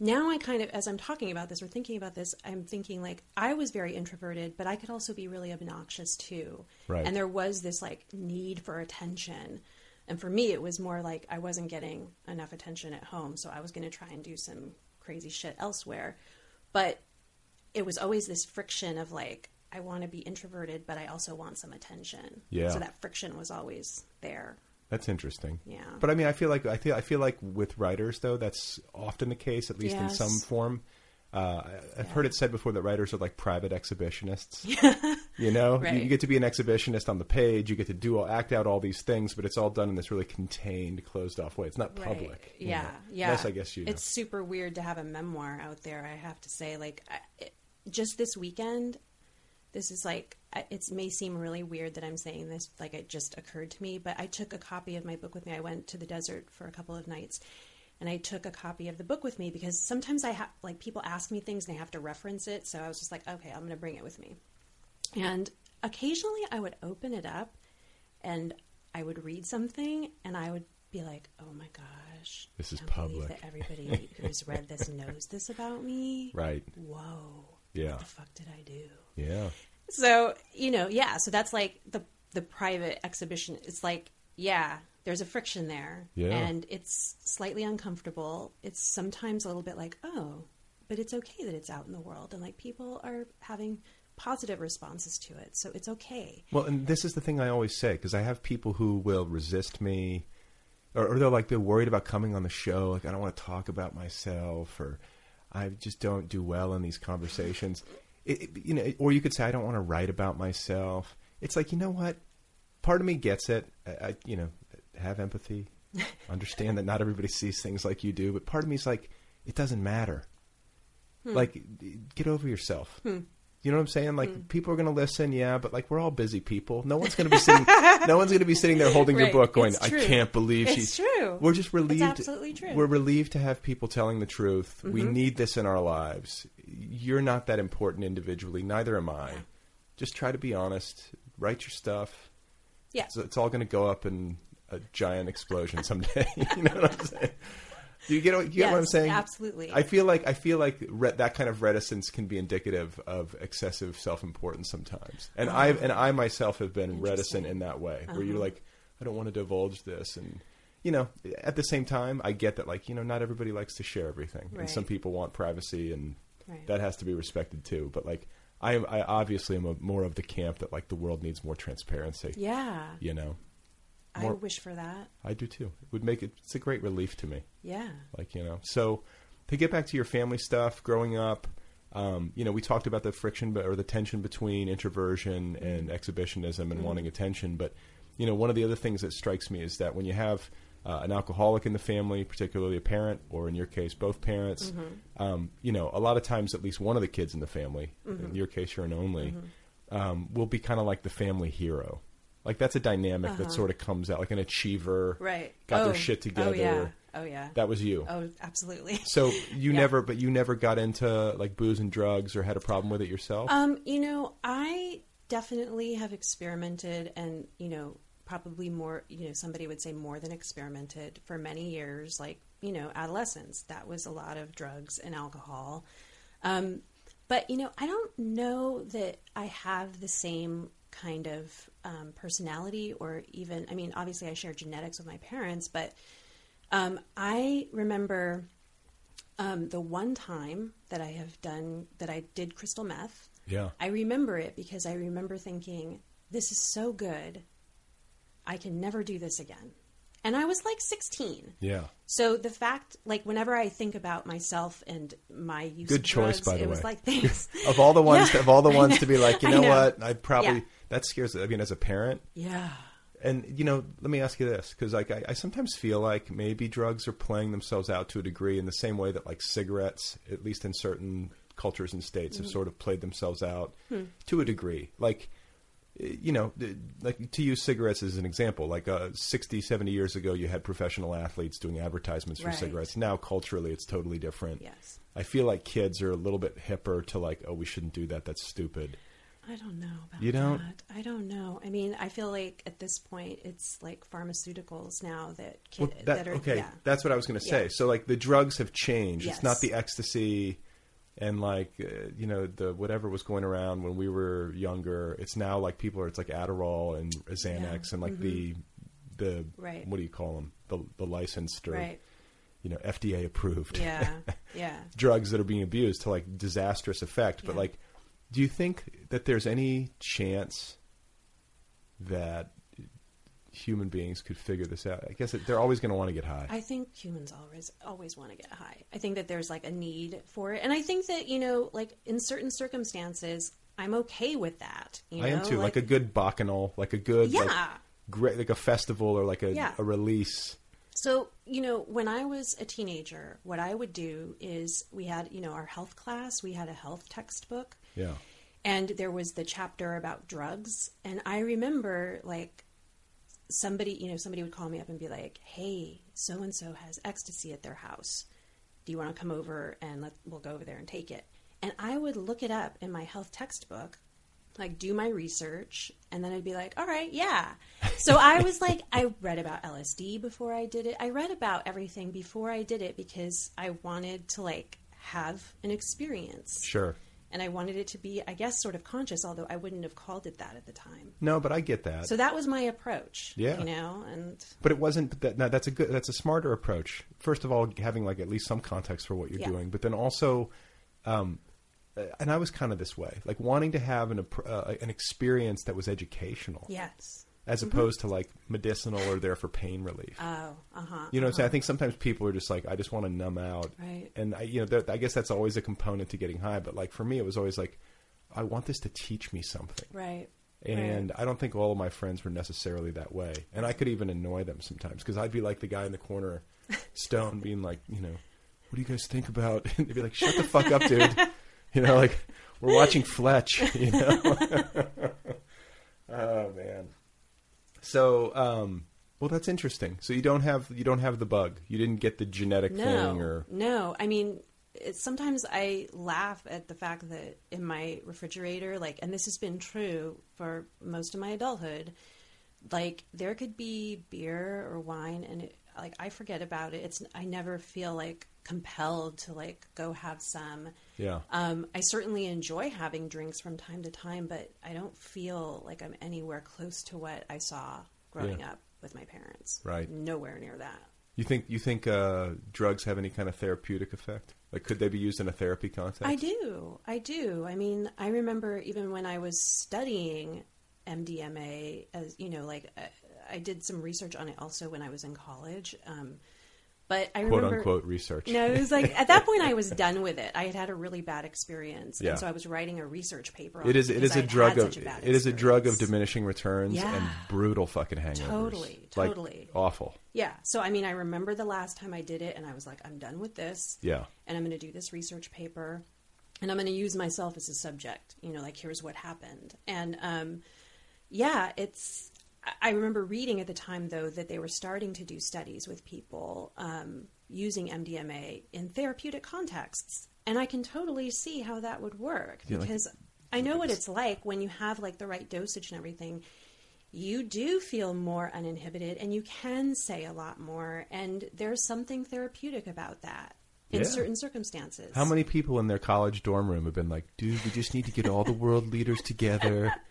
Now I kind of, as I'm talking about this or thinking about this, I'm thinking like I was very introverted, but I could also be really obnoxious too. Right. And there was this like need for attention. And for me, it was more like I wasn't getting enough attention at home, so I was going to try and do some crazy shit elsewhere. But it was always this friction of like, I want to be introverted, but I also want some attention. Yeah. So that friction was always there. That's interesting. Yeah. But I mean, I feel like I feel I feel like with writers though, that's often the case, at least in some form. Uh, I've heard it said before that writers are like private exhibitionists. you know, you, Right. you get to be an exhibitionist on the page. You get to do all, act out all these things, but it's all done in this really contained, closed off way. It's not Right. public. you Yeah, know. yeah. Unless I guess you. Know. It's super weird to have a memoir out there. I have to say, like, I, it, just this weekend, this is like, it may seem really weird that I'm saying this. Like, it just occurred to me, but I took a copy of my book with me. I went to the desert for a couple of nights. And I took a copy of the book with me because sometimes I have, like, people ask me things and I have to reference it. So I was just like, okay, I'm going to bring it with me. And occasionally I would open it up and I would read something and I would be like, oh my gosh. This is public. That everybody who's read this knows this about me. Right. Whoa. Yeah. What the fuck did I do? Yeah. So, you know, yeah. So that's like the, the private exhibition. It's like, yeah, there's a friction there. Yeah. And it's slightly uncomfortable. It's sometimes a little bit like, oh, but it's okay that it's out in the world. And like people are having positive responses to it. So it's okay. Well, and this is the thing I always say because I have people who will resist me, or, or they're like they're worried about coming on the show. Like I don't want to talk about myself, or I just don't do well in these conversations. It, it- you know, or you could say I don't want to write about myself. It's like you know what? Part of me gets it. I, I you know have empathy, understand that not everybody sees things like you do, but part of me is like it doesn't matter. Hmm. Like get over yourself. Hmm. You know what I'm saying? Like people are going to listen, yeah, but like we're all busy people. No one's going to be sitting. no one's going to be sitting there holding your book, going, "I can't believe It's she's." true. We're just relieved. absolutely true. We're relieved to have people telling the truth. We Mhm. need this in our lives. You're not that important individually. Neither am I. Just try to be honest. Write your stuff. Yeah. So it's all going to go up in a giant explosion someday. you know what I'm saying? Do you get, what- you get what I'm saying? absolutely. I feel like I feel like re- that kind of reticence can be indicative of excessive self-importance sometimes, and I and I myself have been reticent in that way, where you're Uh-huh. like, I don't want to divulge this, and you know, at the same time, I get that like you know, not everybody likes to share everything, and some people want privacy, and Right. that has to be respected too. But like, I I obviously am a, more of the camp that like the world needs more transparency. Yeah. you know, I wish for that. I do too. It would make it. It's a great relief to me. Yeah. Like you know. So to get back to your family stuff, growing up, um, you know, we talked about the friction or the tension between introversion and exhibitionism and Mhm. wanting attention. But you know, one of the other things that strikes me is that when you have uh, an alcoholic in the family, particularly a parent, or in your case, both parents, Mhm. um, you know, a lot of times at least one of the kids in the family, in your case, you're an only, Mhm. um, will be kind of like the family hero. Like that's a dynamic Uh-huh. that sort of comes out, like an achiever, Right. Got Oh. their shit together. Oh, yeah. Oh, yeah. That was you. Oh, absolutely. So you Yeah. never, but you never got into like booze and drugs or had a problem with it yourself. Um, you know, I definitely have experimented and, you know, probably more, you know, somebody would say more than experimented for many years, like, you know, adolescence. That was a lot of drugs and alcohol. Um, but, you know, I don't know that I have the same kind of um, personality or even, I mean, obviously I share genetics with my parents, but um, I remember um, the one time that I have done, that I did crystal meth. Yeah. I remember it because I remember thinking, this is so good. I can never do this again. And I was like 16. yeah. So the fact, like, whenever I think about myself and my use Good choice, drugs, by the it way. was like, thanks. of all the ones, Yeah. of all the ones to be like, you know, know. what? I'd probably Yeah. That scares. I mean, as a parent, Yeah. and you know, let me ask you this because like I, I sometimes feel like maybe drugs are playing themselves out to a degree in the same way that like cigarettes, at least in certain cultures and states, have Mhm. sort of played themselves out Hmm. to a degree. Like, eh, you know, like to use cigarettes as an example, like uh, 60, 70 years ago, you had professional athletes doing advertisements for Right. cigarettes. Now, culturally, it's totally different. Yes. I feel like kids are a little bit hipper to like, oh, we shouldn't do that. That's stupid. I don't know about You don't? that. I don't know. I mean, I feel like at this point it's like pharmaceuticals now that can, Well, that- that are okay, yeah. that's what I was going to say. Yeah. So like the drugs have changed. It's not the ecstasy and like uh, you know the whatever was going around when we were younger. It's now like people are. It's like Adderall and Xanax and like the the Right. what do you call them? The the licensed or Right. you know FDA approved. Yeah, yeah. drugs that are being abused to like disastrous effect. But Yeah. like, do you think that there's any chance that human beings could figure this out? I guess they're always going to want to get high. I think humans always always want to get high. I think that there's like a need for it, and I think that you know, like in certain circumstances, I'm okay with that. You know? I am too. Like, a good bacchanal, like a good, like, Yeah. great, like a festival or like a, Yeah. a release. So, you know, when I was a teenager, what I would do is we had, you know, our health class, we had a health textbook, Yeah. and there was the chapter about drugs. And I remember, like, somebody, you know, somebody would call me up and be like, hey, so and so has ecstasy at their house. Do you want to come over and let, we'll go over there and take it? And I would look it up in my health textbook, like do my research, and then I'd be like, all right, yeah. So I was like, I read about LSD before I did it. I read about everything before I did it because I wanted to like have an experience. Sure. And I wanted it to be, I guess, sort of conscious, although I wouldn't have called it that at the time. No, but I get that. So that was my approach. Yeah. You know, and But it wasn't that. No, that's a good. That's a smarter approach. First of all, having like at least some context for what you're Yeah. doing, but then also, um, and I was kind of this way, like wanting to have an uh, an experience that was educational, yes. As Mhm. opposed to like medicinal or there for pain relief. Oh, uh huh. You know, what I'm saying? I think sometimes people are just like, I just want to numb out, Right. and I, you know, I guess that's always a component to getting high. But like for me, it was always like, I want this to teach me something. Right. And I don't think all of my friends were necessarily that way. And I could even annoy them sometimes because I'd be like the guy in the corner, stone, being like, you know, what do you guys think about? And they'd be like, shut the fuck up, dude. You know, like, we're watching Fletch, you know? oh, man. So, um, well, that's interesting. So you don't have you don't have the bug. You didn't get the genetic no, thing, or no. I mean, it's, sometimes I laugh at the fact that in my refrigerator, like, and this has been true for most of my adulthood, like there could be beer or wine, and it, like I forget about it. It's I never feel like compelled to like go have some. yeah. Um, I certainly enjoy having drinks from time to time, but I don't feel like I'm anywhere close to what I saw growing Yeah. up with my parents. Right. Nowhere near that. You think you think uh, drugs have any kind of therapeutic effect? Like, could they be used in a therapy context? I do. I do. I mean, I remember even when I was studying MDMA, as you know, like uh, I did some research on it also when I was in college. Um, but I Quote, remember unquote, research. No, it was like at that point I was done with it. I had had a really bad experience, Yeah. and so I was writing a research paper. On It is. It because is I a drug of. a It is a drug of diminishing returns Yeah. and brutal fucking hangovers. Totally, Like, totally. awful. Yeah. So I mean, I remember the last time I did it, and I was like, I'm done with this. Yeah. And I'm going to do this research paper, and I'm going to use myself as a subject. You know, like here's what happened, and um, yeah, it's. I- remember reading at the time though that they were starting to do studies with people um, using MDMA in therapeutic contexts, and I can totally see how that would work Yeah, like- because I know what it's like when you have like the right dosage and everything you do feel more uninhibited and you can say a lot more and there's something therapeutic about that in Yeah. certain circumstances How many people in their college dorm room have been like, "Dude, we just need to get all the world leaders together."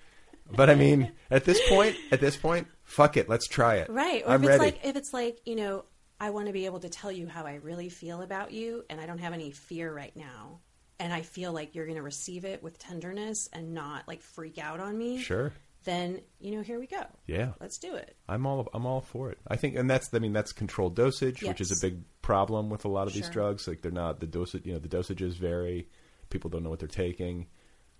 But I mean, at this point, at this point, fuck it, let's try it. right or I'm if it's ready. like if it's like you know i want to be able to tell you how i really feel about you and i don't have any fear right now and i feel like you're going to receive it with tenderness and not like freak out on me Sure. then you know here we go Yeah. let's do it I'm all I'm all for it. I think, and that's I mean that's controlled dosage, which is Yes. a big problem with a lot of these Sure. drugs. Like they're not the dosage, you know, the dosages vary. People don't know what they're taking.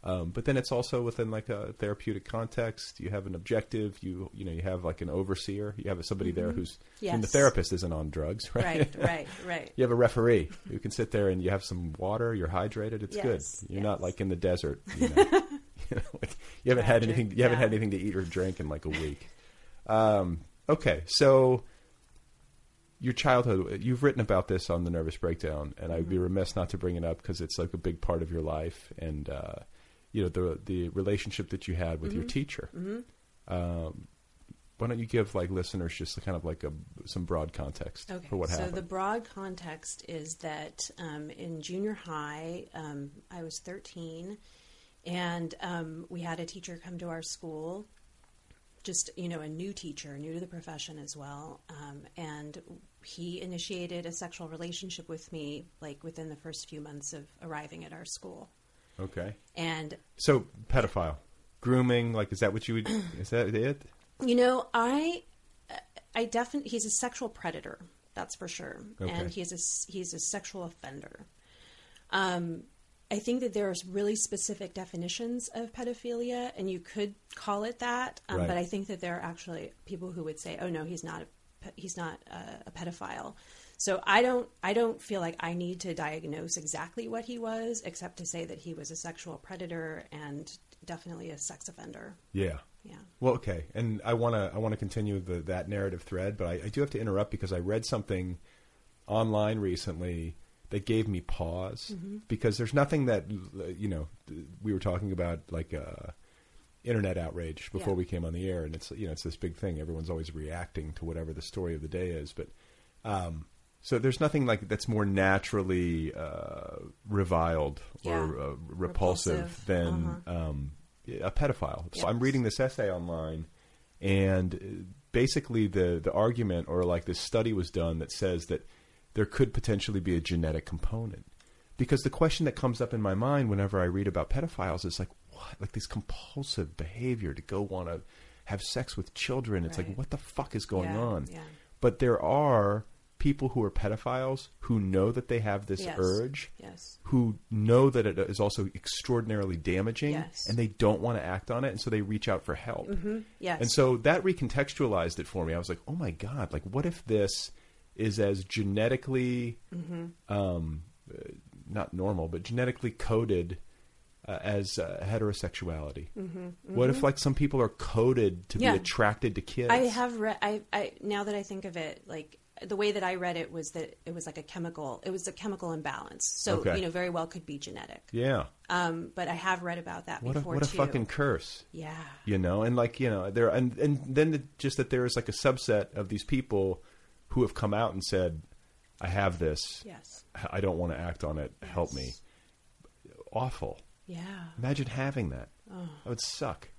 Um, but then it's also within like a therapeutic context. You have an objective. You you know you have like an overseer. You have somebody there Mhm. who's and the therapist isn't on drugs, right? Right, right, right. you have a referee who can sit there and you have some water. You're hydrated. It's Yes, good. You're not like in the desert. You know, you, know, like, you haven't had anything. You haven't had anything to eat or drink in like a week. Um, okay, so your childhood. You've written about this on the Nervous Breakdown, and I'd be Mm-hmm. remiss not to bring it up because it's like a big part of your life. And uh, you know the the relationship that you had with Mm-hmm. your teacher. Um, why don't you give like listeners just kind of like a some broad context Okay. for what so happened? So the broad context is that um, in junior high, um, I was 13, and um, we had a teacher come to our school, just you know, a new teacher, new to the profession as well, um, and he initiated a sexual relationship with me like within the first few months of arriving at our school, okay, and so pedophile, grooming, like is that what you would? is that it? You know, I, I definitely he's a sexual predator. That's for sure, Okay. and he's a he's a sexual offender. Um, I think that there's really specific definitions of pedophilia, and you could call it that. Um, Right. But I think that there are actually people who would say, "Oh no, he's not a, he's not a, a pedophile." So I don't I don't feel like I need to diagnose exactly what he was, except to say that he was a sexual predator and definitely a sex offender. Yeah. Yeah. Well, okay, and I want to I want to continue the, that narrative thread, but I, I do have to interrupt because I read something online recently that gave me pause Mm-hmm. because there's nothing that you know we were talking about like uh, internet outrage before Yeah. we came on the air, and it's you know it's this big thing. Everyone's always reacting to whatever the story of the day is, but um, so there's nothing like that's more naturally uh, reviled or Yeah. uh, repulsive, Repulsive. than Uh-huh. um, a pedophile. So I'm reading this essay online, and uh, basically the the argument or like this study was done that says that there could potentially be a genetic component. Because the question that comes up in my mind whenever I read about pedophiles is like, what? Like this compulsive behavior to go want to have sex with children. It's like, what the fuck is going Yeah, on? yeah. But there are people who are pedophiles who know that they have this Yes. urge Yes. who know that it is also extraordinarily damaging Yes. and they don't want to act on it and so they reach out for help Mm-hmm. Yes. and so that recontextualized it for me i was like oh my god like what if this is as genetically Mm-hmm. um, uh, not normal but genetically coded uh, as uh, heterosexuality what if like some people are coded to Mm-hmm. Yeah. be attracted to kids I have read. I, I now that I think of it, like the way that I read it was that it was like a chemical. It was a chemical imbalance. So Okay. you know, very well could be genetic. yeah Um, but I have read about that what a, before what a fucking curse yeah. you know and like you know there and and then the, just that there is like a subset of these people who have come out and said i have this Yes. i don't want to act on it help me awful Yeah. imagine having that Oh. that would suck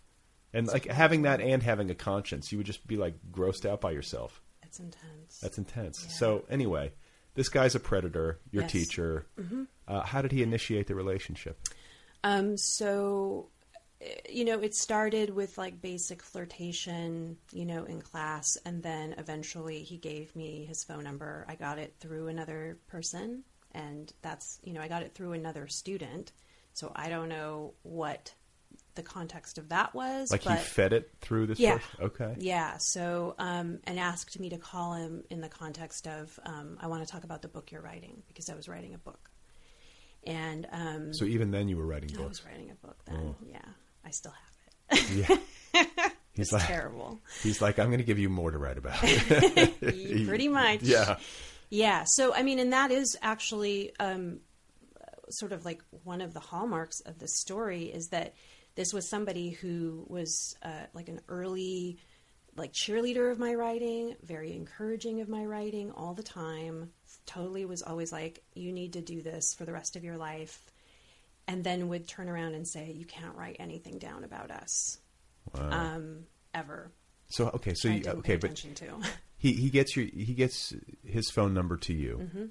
and like having that and having a conscience you would just be like grossed out by yourself It's intense. that's intense Yeah. so anyway this guy's a predator your Yes. teacher Mhm. uh, how did he initiate the relationship Um, so, eh, you know, it started with like basic flirtation, you know, in class, and then eventually he gave me his phone number. I got it through another person, and that's, you know, I got it through another student. So I don't know what the context of that was. like but he fed it through this yeah. person? okay Yeah. So, um, and asked me to call him in the context of, um, I want to talk about the book you're writing because I was writing a book. And um, so even then you were writing I books was writing a book then. Oh. Yeah, I still have it. Yeah. He's It's like terrible. He's like, I'm going to give you more to write about. Pretty much. Yeah. Yeah. So I mean, and that is actually um, sort of like one of the hallmarks of the story is that this was somebody who was uh, like an early like cheerleader of my writing, very encouraging of my writing all the time. Totally was always like, you need to do this for the rest of your life. And then would turn around and say, you can't write anything down about us. Wow. Um, ever. so okay, so you, okay, but attention to. he he gets your he gets his phone number to you. Mhm.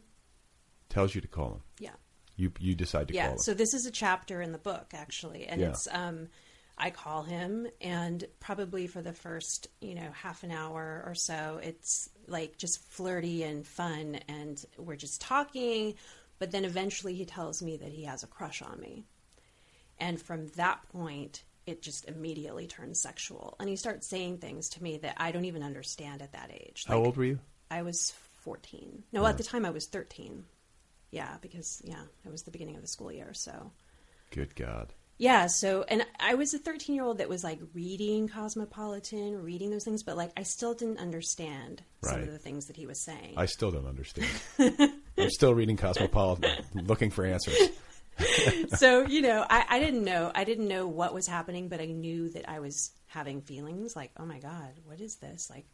Tells you to call him. Yeah. You you decide to yeah. call him. So this is a chapter in the book actually, and Yeah. it's um, I call him, and probably for the first you know half an hour or so, it's like just flirty and fun, and we're just talking. But then eventually, he tells me that he has a crush on me, and from that point. It just immediately turns sexual, and he starts saying things to me that I don't even understand at that age. How old were you? I was 14. No, at the time I was 13. Yeah, because yeah, it was the beginning of the school year. So Good God. yeah, so and I was a 13 year old that was like reading Cosmopolitan, reading those things, but like I still didn't understand some of the things that he was saying. I still don't understand. I'm still reading Cosmopolitan, looking for answers. so you know, I, I didn't know. I didn't know what was happening, but I knew that I was having feelings like, oh my god, what is this? Like,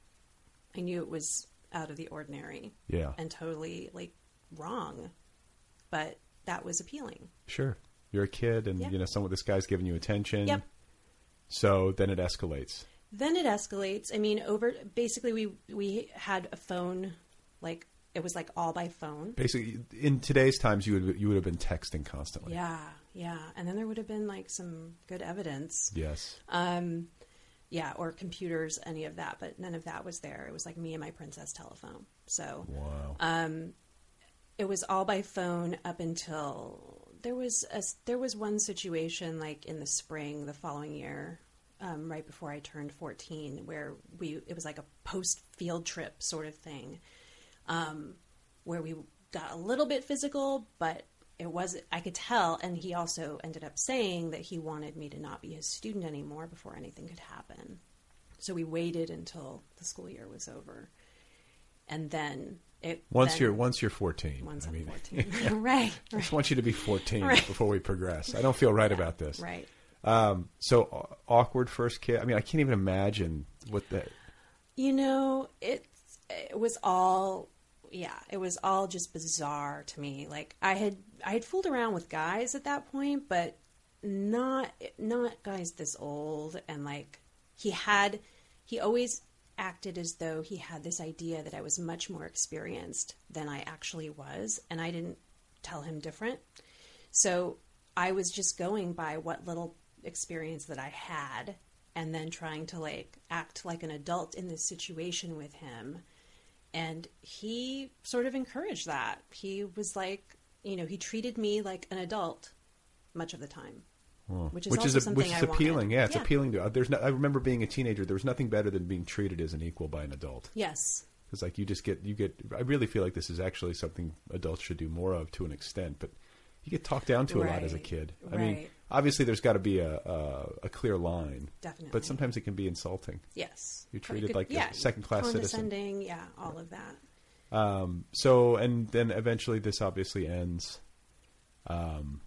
I knew it was out of the ordinary. Yeah. And totally like wrong, but that was appealing. Sure, you're a kid, and Yep. you know, some of this guy's giving you attention. Yep. So then it escalates. Then it escalates. I mean, over basically we we had a phone, like it was like all by phone. Basically, in today's times, you would you would have been texting constantly. Yeah, yeah, and then there would have been like some good evidence. Yes. Um, yeah, or computers, any of that, but none of that was there. It was like me and my princess telephone. So Wow. um, it was all by phone up until there was a, there was one situation like in the spring the following year, um, right before I turned fourteen, where we it was like a post field trip sort of thing, um, where we got a little bit physical, but it was I could tell, and he also ended up saying that he wanted me to not be his student anymore before anything could happen. So we waited until the school year was over, and then it Once then- you're once you're 14. Once I I'm mean, 14. Right, I just want you to be 14 Right. before we progress. I don't feel right about this. right. Um, so aw- awkward first kid. I mean, I can't even imagine what that. You know, it it was all yeah, it was all just bizarre to me. Like I had I had fooled around with guys at that point, but not not guys this old and like he had he always acted as though he had this idea that I was much more experienced than I actually was and I didn't tell him different. So I was just going by what little experience that I had and then trying to like act like an adult in this situation with him. And he sort of encouraged that. He was like, you know, he treated me like an adult much of the time. Which is also a- something which is I wanted. appealing. Yeah, it's Yeah. appealing to. There's no, I remember being a teenager. There was nothing better than being treated as an equal by an adult. Yes. Because like you just get you get. I really feel like this is actually something adults should do more of to an extent, but you get talked down to a lot as a kid. I mean, obviously there's got to be a, a a clear line. Definitely. But sometimes it can be insulting. Yes. You're it treated could- like yeah, a second class citizen. condescending, yeah, all of that. Um, so and then eventually this obviously ends. Um,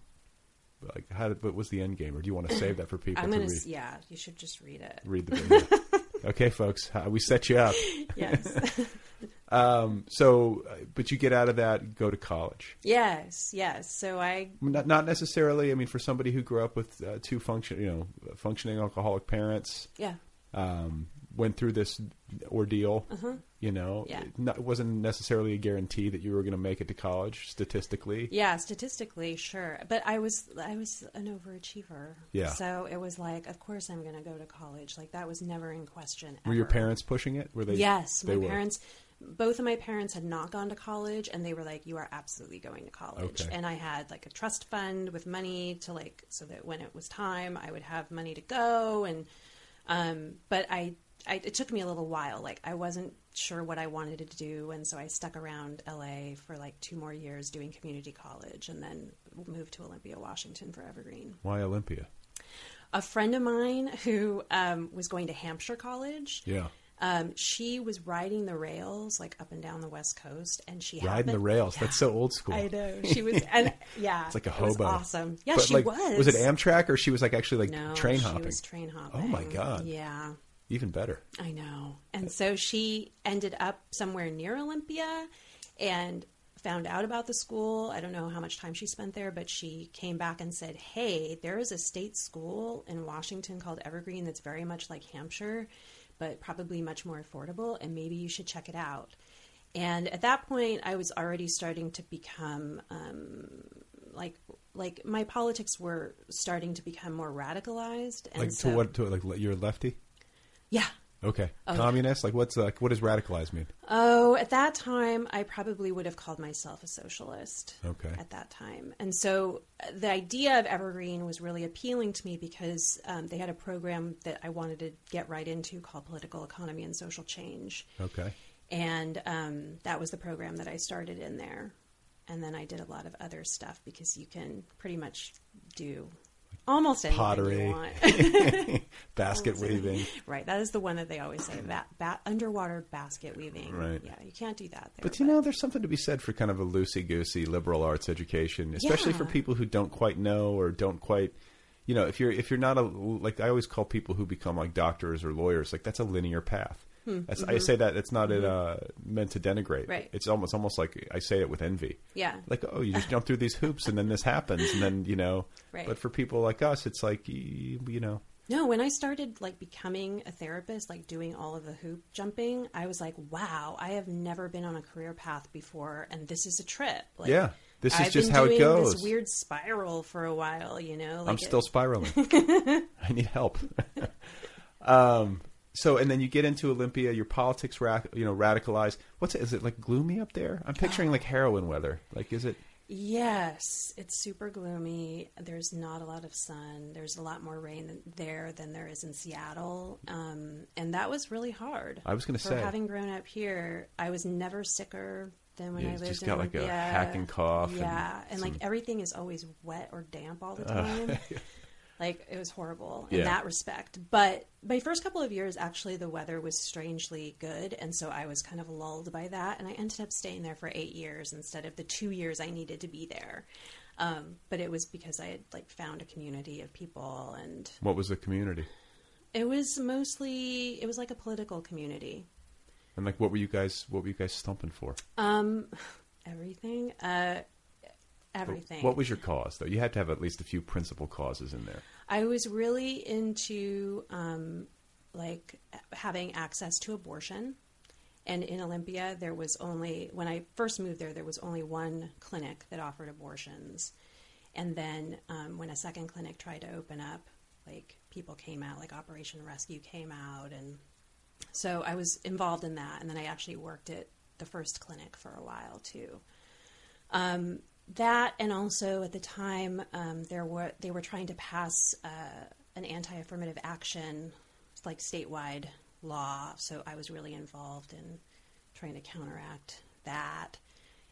like how did, what was the end game, or do you want to save that for people I'm to gonna, read? yeah, you should just read it. Read the video. okay, folks, how- we set you up. Yes. um, so, uh, but you get out of that, go to college. yes, yes. So I Not, not necessarily. I mean, for somebody who grew up with uh, two function, you know, functioning alcoholic parents, Yeah. um, went through this ordeal. Uh-huh. You know, Yeah. it, not, it wasn't necessarily a guarantee that you were going to make it to college statistically. Yeah, statistically, sure. But I was I was an overachiever. Yeah. So it was like, of course I'm going to go to college. Like that was never in question. Were your parents pushing it? Were they? yes, they my were. parents. Both of my parents had not gone to college, and they were like, "You are absolutely going to college." Okay. And I had like a trust fund with money to like, so that when it was time, I would have money to go. And um, but I, I, it took me a little while. Like I wasn't sure what I wanted to do, and so I stuck around LA for like two more years doing community college, and then moved to Olympia, Washington for Evergreen Why Olympia? a friend of mine who um, was going to Hampshire College. Yeah. Um, she was riding the rails like up and down the West Coast, and she had Riding happened- the rails. Yeah. That's so old school. I know she was, and yeah, It's like a hobo. awesome. Yeah, But, she like, was. Was it Amtrak or she was like actually like No, train she hopping? was train hopping. Oh my god. Yeah, Even better. I know. And so she ended up somewhere near Olympia, and found out about the school. I don't know how much time she spent there, but she came back and said, "Hey, there is a state school in Washington called Evergreen that's very much like Hampshire, but probably much more affordable, and maybe you should check it out." And at that point, I was already starting to become um, like like my politics were starting to become more radicalized. And Like so, to what? To like you're a lefty? Yeah. Okay. Oh, yeah. Communist? Like what's like what does radicalized mean? Oh, at that time, I probably would have called myself a socialist. Okay. At that time, and so uh, the idea of Evergreen was really appealing to me because um, they had a program that I wanted to get right into called Political Economy and Social Change, Okay. and um, that was the program that I started in there. And then I did a lot of other stuff because you can pretty much do Almost anything pottery, you want. basket weaving. Right, that is the one that they always say. Ba- underwater basket weaving. Right. Yeah, you can't do that. There, But you know, there's something to be said for kind of a loosey goosey liberal arts education, especially Yeah. for people who don't quite know or don't quite, you know, if you're if you're not a like I always call people who become like doctors or lawyers like that's a linear path. Hmm, That's, I say that it's not Mhm. uh, meant to denigrate. Right. It's almost almost like I say it with envy. Yeah. Like oh, you just jump through these hoops and then this happens and then you know. Right. But for people like us, it's like you, you know. No, when I started like becoming a therapist, like doing all of the hoop jumping, I was like, wow, I have never been on a career path before, and this is a trip. Like, Yeah, this is I've just been how it goes. This weird spiral for a while, you know. I'm like still it- spiraling. I need help. um, so, and then you get into Olympia. Your politics, ra- you know, radicalized. What's it? Is it like gloomy up there? I'm picturing like heroin weather. Like, is it? Yes, it's super gloomy. There's not a lot of sun. There's a lot more rain there than there is in Seattle, um, and that was really hard. I was gonna For say. having grown up here, I was never sicker than when Yeah, I lived just in got, like, a hacking cough Yeah, and, some- like everything is always wet or damp all the Uh, time. like it was horrible in Yeah. that respect. But my first couple of years, actually, the weather was strangely good, and so I was kind of lulled by that. And I ended up staying there for eight years instead of the two years I needed to be there. Um, but it was because I had like found a community of people, and What was the community? it was mostly it was like a political community. And like, what were you guys? What were you guys stumping for? Um, everything, uh, everything. What was your cause, though? You had to have at least a few principal causes in there. I was really into um, like having access to abortion. And in Olympia, there was only, when I first moved there, there was only one clinic that offered abortions. And then um, when a second clinic tried to open up, like people came out, like Operation Rescue came out. And so I was involved in that. And then I actually worked at the first clinic for a while too. Um, that and also at the time um, there were they were trying to pass uh, an anti-affirmative action like statewide law. So i was really involved in trying to counteract that.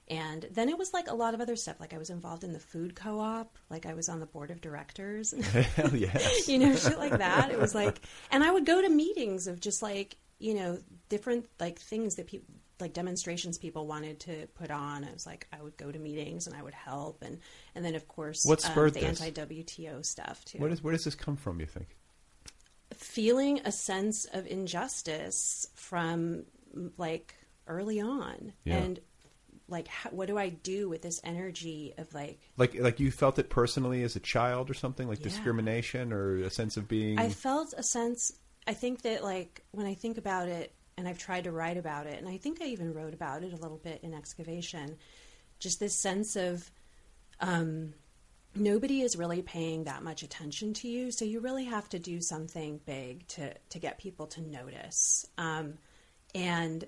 And then it was like a lot of other stuff. Like i was involved in the food co-op. Like i was on the board of directors. Hell yes. you know shit like that. It was like and i would go to meetings of just like you know different like things that people like demonstrations people wanted to put on i was like i would go to meetings and i would help and and then of course What um, spurred the anti-wto stuff too Where does where does this come from? You think? feeling a sense of injustice from like early on Yeah. and like how, what do i do with this energy of like Like like you felt it personally as a child or something, like Yeah. discrimination or a sense of being. I felt a sense. I think that like when I think about it, and I've tried to write about it, and I think I even wrote about it a little bit in excavation. Just this sense of um, nobody is really paying that much attention to you, so you really have to do something big to to get people to notice. Um, and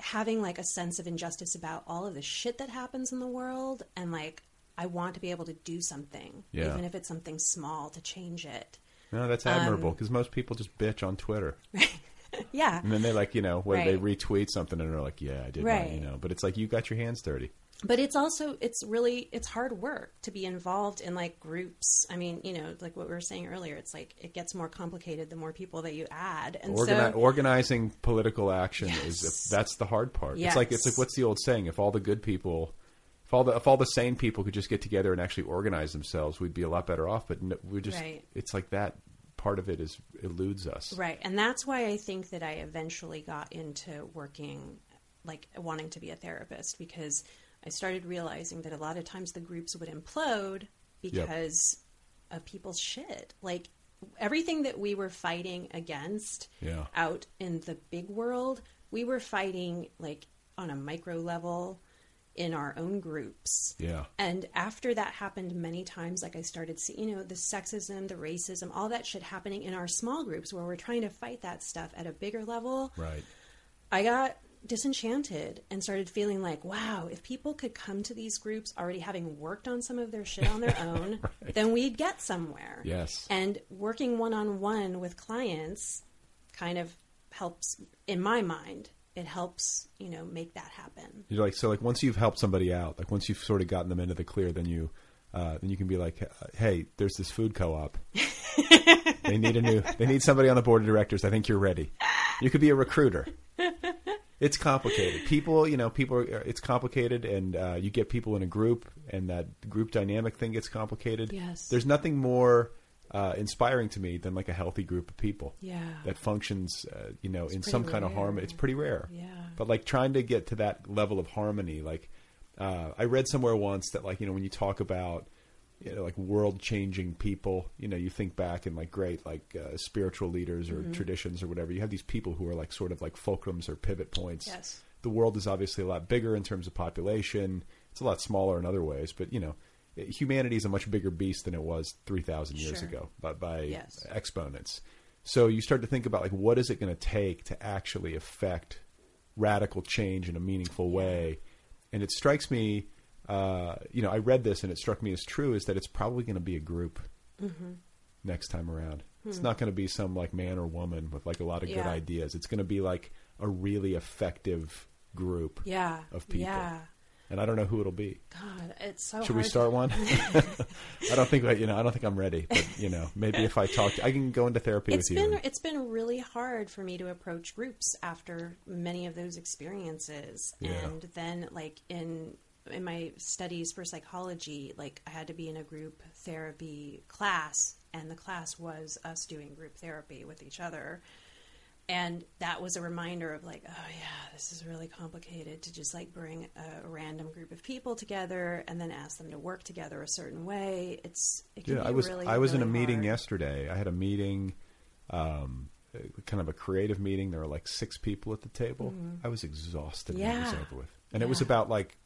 having like a sense of injustice about all of the shit that happens in the world, and like I want to be able to do something, Yeah. even if it's something small, to change it. no, that's Um, admirable because most people just bitch on Twitter. Yeah. And then they like, you know, when they retweet something and they're like, yeah, I did, Right. you know. But it's like you got your hands dirty. but it's also it's really it's hard work to be involved in like groups i mean you know like what we were saying earlier it's like it gets more complicated the more people that you add and Organi- so organizing political action Yes. is that's the hard part. It's like it's like what's the old saying? If all the good people, if all the if all the sane people could just get together and actually organize themselves, we'd be a lot better off. But no, we're just Right. it's like that part of it is eludes us. right and that's why i think that i eventually got into working like wanting to be a therapist because i started realizing that a lot of times the groups would implode because of people's shit like everything that we were fighting against Yeah. out in the big world, we were fighting like on a micro level in our own groups. Yeah. And after that happened many times, like I started seeing, you know, the sexism, the racism, all that shit happening in our small groups where we're trying to fight that stuff at a bigger level. Right. I got disenchanted and started feeling like, wow, if people could come to these groups already having worked on some of their shit on their own, then we'd get somewhere. Yes. And working one on one with clients kind of helps, in my mind, it helps, you know, make that happen. You're like so like once you've helped somebody out, like once you've sort of gotten them into the clear, then you uh, then you can be like, "Hey, there's this food co-op. they need a new. They need somebody on the board of directors. I think you're ready. You could be a recruiter." It's complicated. People, you know, people. Are, it's complicated, and uh, you get people in a group, and that group dynamic thing gets complicated. Yes. There's nothing more uh, inspiring to me than like a healthy group of people. Yeah. That functions, uh, you know, It's in some kind of rare. harmony. It's pretty rare. Yeah. But like trying to get to that level of harmony, like uh, I read somewhere once that like you know when you talk about you know, like world changing people, you know, you think back and like great like uh, spiritual leaders or Mhm. traditions or whatever. You have these people who are like sort of like fulcrums or pivot points. Yes. The world is obviously a lot bigger in terms of population. It's a lot smaller in other ways, but you know, humanity is a much bigger beast than it was three thousand years Sure. ago, by, by Yes. exponents. So you start to think about like what is it going to take to actually affect radical change in a meaningful way, and it strikes me. Uh, you know, I read this and it struck me as true is that it's probably going to be a group Mhm. next time around. It's Hmm. not going to be some like man or woman with like a lot of good ideas. It's going to be like a really effective group Yeah. of people. Yeah. And I don't know who it'll be. God, it's so. Should we start one? I don't think you know. I don't think I'm ready. But you know, maybe if I talk, I can go into therapy It's with you. been and- it's been really hard for me to approach groups after many of those experiences, Yeah. and then like in in my studies for psychology, like I had to be in a group therapy class, and the class was us doing group therapy with each other. And that was a reminder of like, oh yeah, this is really complicated to just like bring a random group of people together and then ask them to work together a certain way. It's it can Yeah, be I was really, I was in a really meeting yesterday. I had a meeting, um, kind of a creative meeting. There were like six people at the table. Mhm. I was exhausted when it was over with, and it was about like,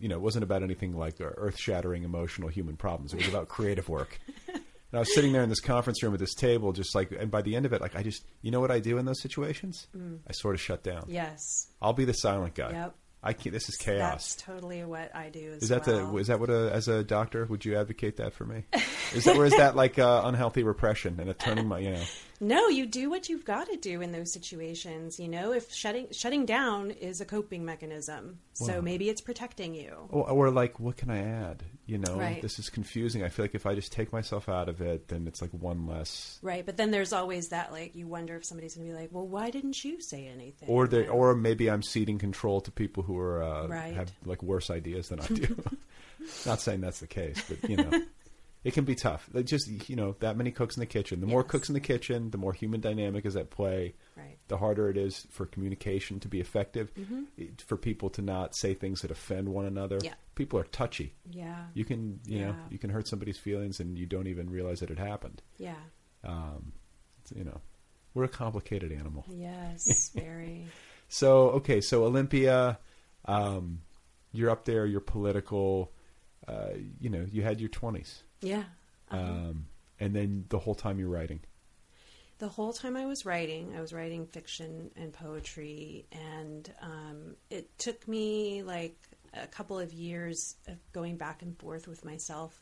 you know, it wasn't about anything like earth shattering emotional human problems. It was about creative work. And I was sitting there in this conference room at this table, just like, and by the end of it, like, I just, you know what I do in those situations? Mm. I sort of shut down. Yes. I'll be the silent guy. Yep. I can't. This is That's chaos. totally what I do. As Is that well. the is that what a as a doctor would you advocate that for me? Is that or is that like uh, unhealthy repression and a turning my you know? No, you do what you've got to do in those situations. You know, if shutting shutting down is a coping mechanism, so maybe it's protecting you. Or, or like what can I add? You know, Right. this is confusing. I feel like if I just take myself out of it, then it's like one less. Right, but then there's always that like you wonder if somebody's going to be like, "Well, why didn't you say anything?" Or they, or maybe I'm ceding control to people who are uh, Right. have like worse ideas than I do. Not saying that's the case, but you know, it can be tough. Like, just you know, that many cooks in the kitchen. The more cooks in the kitchen, the more human dynamic is at play. Right. The harder it is for communication to be effective. Mhm. For people to not say things that offend one another. Yeah. People are touchy. Yeah. You can you know you can hurt somebody's feelings and you don't even realize that it happened. Yeah. Um, you know, we're a complicated animal. Yes, very. So okay, so Olympia, um, you're up there. You're political. Uh, you know, you had your twenties, Yeah. Uh-huh. um, and then the whole time you're writing. the whole time I was writing, I was writing fiction and poetry, and um, it took me like a couple of years of going back and forth with myself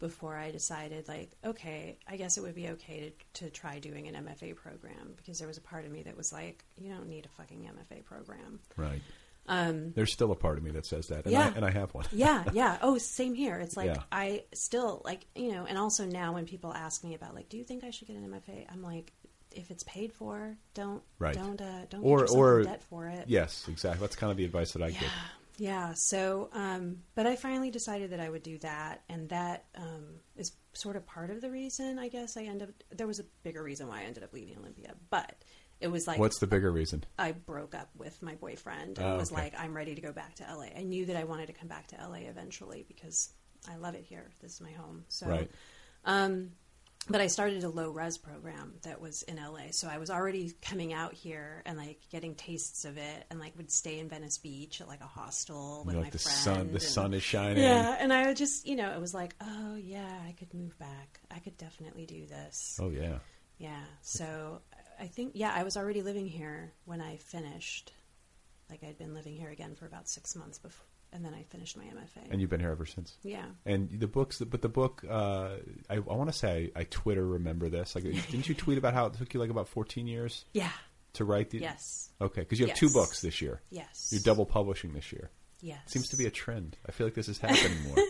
before I decided, like, okay, I guess it would be okay to, to try doing an MFA program because there was a part of me that was like, you don't need a fucking MFA program. Right. Um, There's still a part of me that says that, and, yeah. I, and I have one. yeah, yeah. Oh, same here. It's like Yeah. I still like you know, and also now when people ask me about like, do you think I should get an MFA? I'm like, if it's paid for, don't right. don't uh, don't or get or in debt for it. Yes, exactly. That's kind of the advice that I give. Yeah. So, um, but I finally decided that I would do that, and that um, is sort of part of the reason I guess I ended up. There was a bigger reason why I ended up leaving Olympia, but it was like What's the bigger reason? I broke up with my boyfriend and Oh, was okay. like, I'm ready to go back to LA. I knew that I wanted to come back to LA eventually because I love it here. This is my home. So, Right. um, but I started a low res program that was in LA. So I was already coming out here and like getting tastes of it and like would stay in Venice Beach at like a hostel with You're my like the friend. sun, the and- sun is shining. Yeah. And I would just, you know, it was like, oh yeah, I could move back. I could definitely do this. Oh yeah. Yeah. So I think yeah, I was already living here when I finished. Like I'd been living here again for about six months before, and then I finished my MFA. And you've been here ever since. Yeah. And the books, but the book, uh, I, I want to say I, Twitter remember this. Like, didn't you tweet about how it took you like about fourteen years? Yeah. To write the. Yes. Okay, because you have two books this year. Yes. You're double publishing this year. Yes. Seems to be a trend. I feel like this is happening more.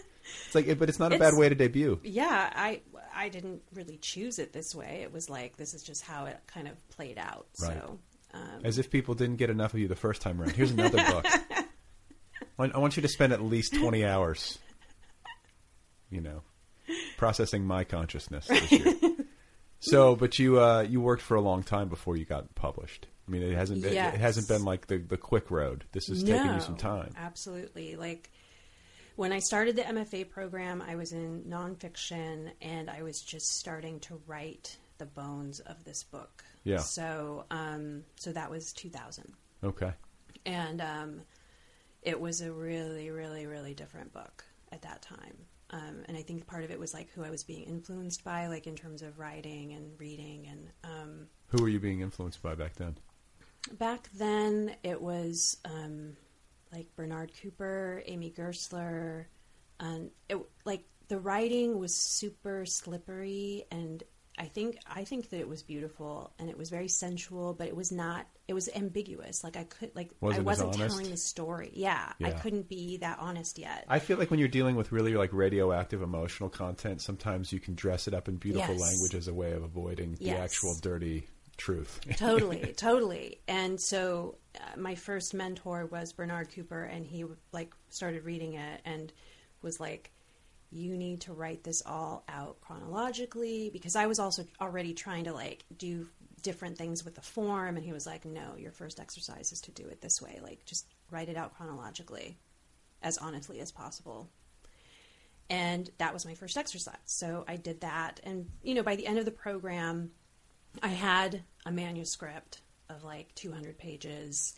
it's like, but it's not a it's, bad way to debut. Yeah, I I didn't really choose it this way. It was like this is just how it kind of played out. Right. So, um, as if people didn't get enough of you the first time around. Here's another book. I want you to spend at least twenty hours. You know, processing my consciousness this year. so, but you uh, you worked for a long time before you got published. I mean, it hasn't been, yes. it hasn't been like the the quick road. This is no, taking you some time. Absolutely, like when I started the MFA program, I was in nonfiction and I was just starting to write the bones of this book. Yeah. So, um, so that was 2000. Okay. And um, it was a really, really, really different book at that time. Um, and I think part of it was like who I was being influenced by, like in terms of writing and reading. And um, who were you being influenced by back then? Back then, it was um, like Bernard Cooper, Amy Gerstler, and it, like the writing was super slippery and I think I think that it was beautiful and it was very sensual, but it was not. It was ambiguous. Like I could like wasn't I wasn't telling the story. Yeah, yeah, I couldn't be that honest yet. I feel like when you're dealing with really like radioactive emotional content, sometimes you can dress it up in beautiful yes. language as a way of avoiding yes. the actual dirty truth. totally, totally. And so uh, my first mentor was Bernard Cooper, and he like started reading it and was like, "You need to write this all out chronologically," because I was also already trying to like do different things with the form, and he was like, "No, your first exercise is to do it this way. Like, just write it out chronologically, as honestly as possible." And that was my first exercise. So I did that, and you know, by the end of the program I had a manuscript of like 200 pages,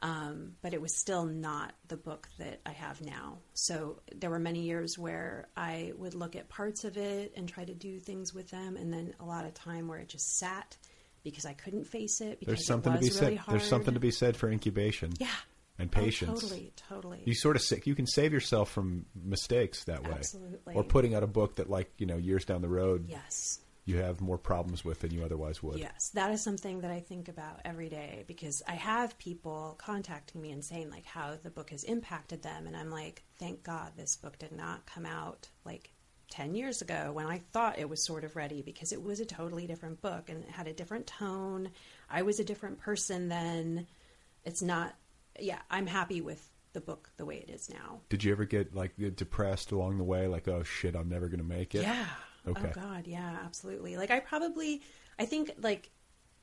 um, but it was still not the book that I have now. So there were many years where I would look at parts of it and try to do things with them, and then a lot of time where it just sat because I couldn't face it. Because there's something to be really said. Hard. There's something to be said for incubation. Yeah. And patience. Oh, totally, totally. You sort of you can save yourself from mistakes that way. Absolutely. Or putting out a book that, like you know, years down the road. Yes you have more problems with than you otherwise would. Yes, that is something that I think about every day because I have people contacting me and saying like how the book has impacted them and I'm like, thank God this book did not come out like 10 years ago when I thought it was sort of ready because it was a totally different book and it had a different tone. I was a different person then. It's not yeah, I'm happy with the book the way it is now. Did you ever get like depressed along the way like oh shit, I'm never going to make it? Yeah. Okay. Oh God, yeah, absolutely. Like I probably, I think like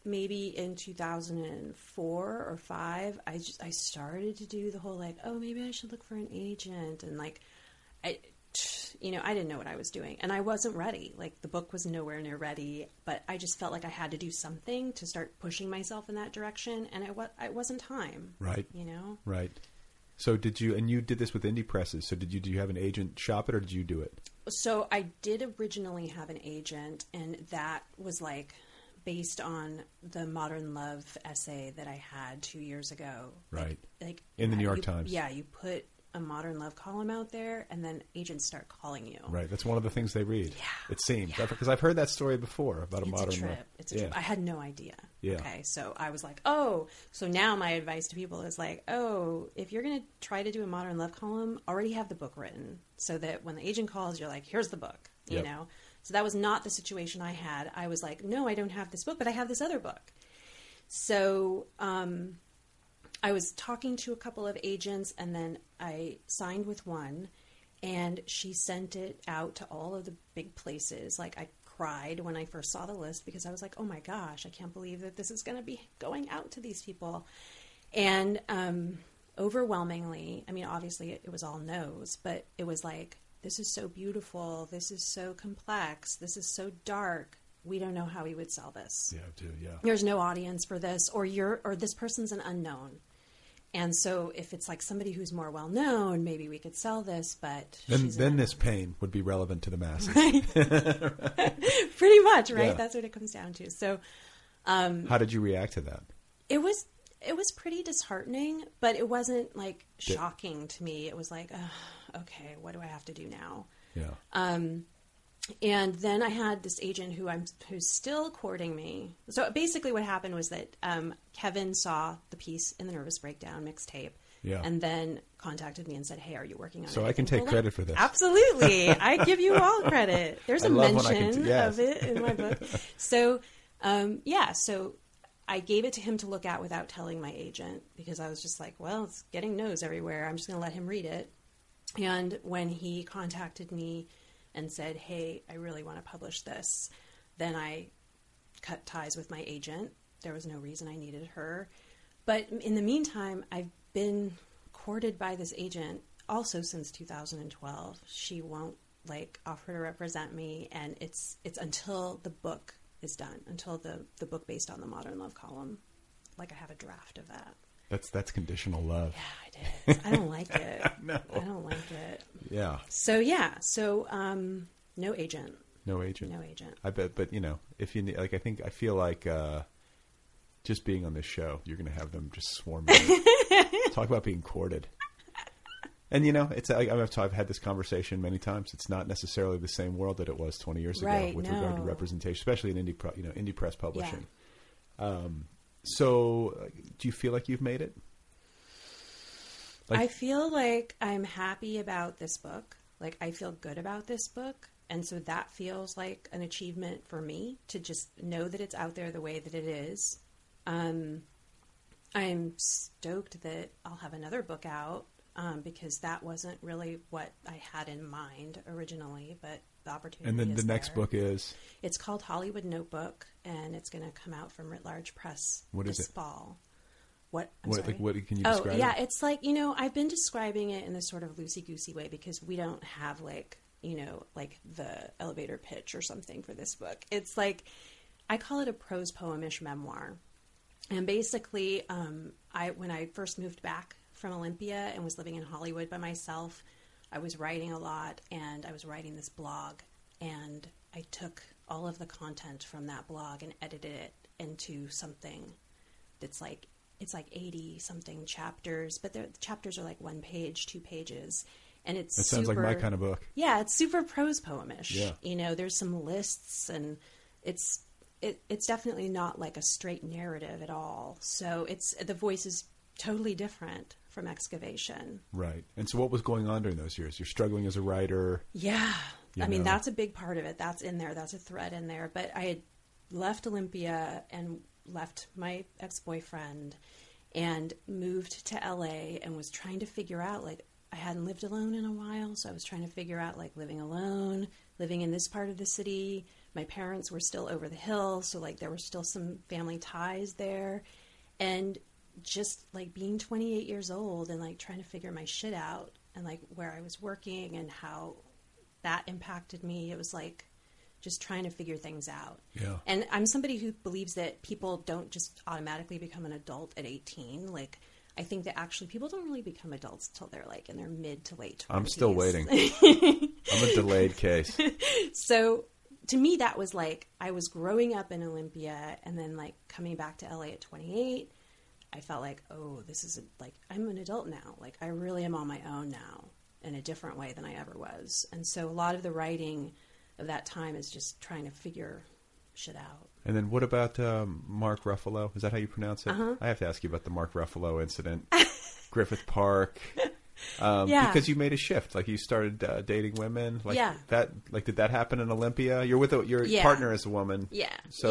maybe in 2004 or five, I just I started to do the whole like, oh, maybe I should look for an agent, and like, I, you know, I didn't know what I was doing, and I wasn't ready. Like the book was nowhere near ready, but I just felt like I had to do something to start pushing myself in that direction, and it was it wasn't time. Right. You know. Right. So did you? And you did this with indie presses. So did you? Do you have an agent shop it, or did you do it? So I did originally have an agent, and that was like based on the modern love essay that I had two years ago. Right. Like, like in the New York you, Times. Yeah, you put a modern love column out there, and then agents start calling you. Right. That's one of the things they read. Yeah. It seems yeah. because I've heard that story before about a it's modern a trip. love. It's a yeah. trip. I had no idea. Yeah. Okay. So I was like, oh, so now my advice to people is like, oh, if you're going to try to do a modern love column, already have the book written so that when the agent calls, you're like, here's the book. You yep. know. So that was not the situation I had. I was like, no, I don't have this book, but I have this other book. So um, I was talking to a couple of agents, and then I signed with one, and she sent it out to all of the big places. Like I cried when I first saw the list because I was like, oh my gosh, I can't believe that this is going to be going out to these people. And um, overwhelmingly, I mean, obviously it, it was all no's, but it was like, this is so beautiful. This is so complex. This is so dark we don't know how we would sell this. Yeah, too, yeah. There's no audience for this, or you're, or this person's an unknown. And so, if it's like somebody who's more well known, maybe we could sell this. But then, then this pain would be relevant to the masses, right? Pretty much, right? Yeah. That's what it comes down to. So, um, how did you react to that? It was it was pretty disheartening, but it wasn't like shocking to me. It was like, oh, okay, what do I have to do now? Yeah. Um, and then I had this agent who I'm who's still courting me. So basically, what happened was that um, Kevin saw the piece in the Nervous Breakdown mixtape, yeah. and then contacted me and said, "Hey, are you working on so it?" So I can take credit for this. Absolutely, I give you all credit. There's a mention t- yes. of it in my book. So um, yeah, so I gave it to him to look at without telling my agent because I was just like, well, it's getting no's everywhere. I'm just going to let him read it. And when he contacted me and said, hey, I really want to publish this, then I cut ties with my agent. There was no reason I needed her. But in the meantime, I've been courted by this agent also since 2012. She won't like offer to represent me and it's it's until the book is done until the the book based on the modern love column. Like I have a draft of that. That's that's conditional love. Yeah, it is. I don't like it. no. I don't like it. Yeah. So yeah, so um, no agent. No agent. No agent. I bet, but you know, if you need, like, I think I feel like uh, just being on this show, you're going to have them just swarm. Talk about being courted. And you know, it's I, I've, I've had this conversation many times. It's not necessarily the same world that it was 20 years ago with no. regard to representation, especially in indie, pro, you know, indie press publishing. Yeah. Um, so, do you feel like you've made it? Like, I feel like I'm happy about this book. Like I feel good about this book, and so that feels like an achievement for me to just know that it's out there the way that it is. Um, I'm stoked that I'll have another book out um, because that wasn't really what I had in mind originally, but the opportunity. And then the there. next book is. It's called Hollywood Notebook, and it's going to come out from Writ Large Press what this is it? fall. What? I'm what, like, what can you describe? oh, describe? yeah, it? it's like you know I've been describing it in this sort of loosey goosey way because we don't have like you know like the elevator pitch or something for this book. It's like I call it a prose poemish memoir, and basically, um, I when I first moved back from Olympia and was living in Hollywood by myself. I was writing a lot and I was writing this blog and I took all of the content from that blog and edited it into something that's like it's like 80 something chapters, but the chapters are like one page, two pages. And it's That sounds super, like my kind of book. Yeah, it's super prose poemish. Yeah. You know, there's some lists and it's it, it's definitely not like a straight narrative at all. So it's the voice is totally different from excavation. Right. And so what was going on during those years? You're struggling as a writer. Yeah. I You mean, know. that's a big part of it. That's in there. That's a thread in there. But I had left Olympia and left my ex boyfriend and moved to LA and was trying to figure out, like, I hadn't lived alone in a while. So I was trying to figure out, like, living alone, living in this part of the city. My parents were still over the hill. So, like, there were still some family ties there. And just like being 28 years old and like trying to figure my shit out and like where I was working and how that impacted me. It was like just trying to figure things out. Yeah. And I'm somebody who believes that people don't just automatically become an adult at 18. Like, I think that actually people don't really become adults till they're like in their mid to late 20s. I'm still waiting. I'm a delayed case. So to me, that was like I was growing up in Olympia and then like coming back to LA at 28. I felt like, oh, this is a, like I'm an adult now. Like I really am on my own now in a different way than I ever was. And so a lot of the writing of that time is just trying to figure shit out. And then what about um, Mark Ruffalo? Is that how you pronounce it? Uh-huh. I have to ask you about the Mark Ruffalo incident, Griffith Park. Um, Yeah. Because you made a shift, like you started uh, dating women, like Yeah. that. Like, did that happen in Olympia? You're with a, your Yeah. partner is a woman. Yeah. So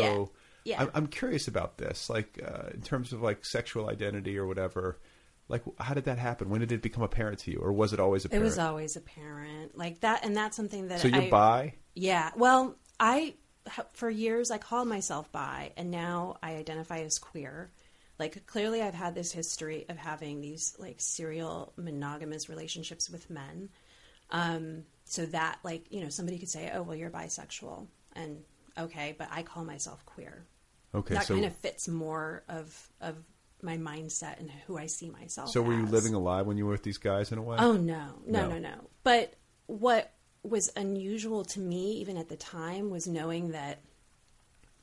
Yeah. Yeah. I'm, I'm curious about this, like uh, in terms of like sexual identity or whatever. Like, how did that happen? When did it become apparent to you, or was it always apparent It was always apparent like that, and that's something that. So you're I, bi? Yeah. Well, I for years I called myself bi, and now I identify as queer. Like clearly, I've had this history of having these like serial monogamous relationships with men. Um, so that like you know somebody could say, "Oh, well, you're bisexual," and okay, but I call myself queer. Okay, that so kind of fits more of of my mindset and who I see myself. so were you as. living a lie when you were with these guys in a way? Oh no, no, No. no, no. But what was unusual to me, even at the time, was knowing that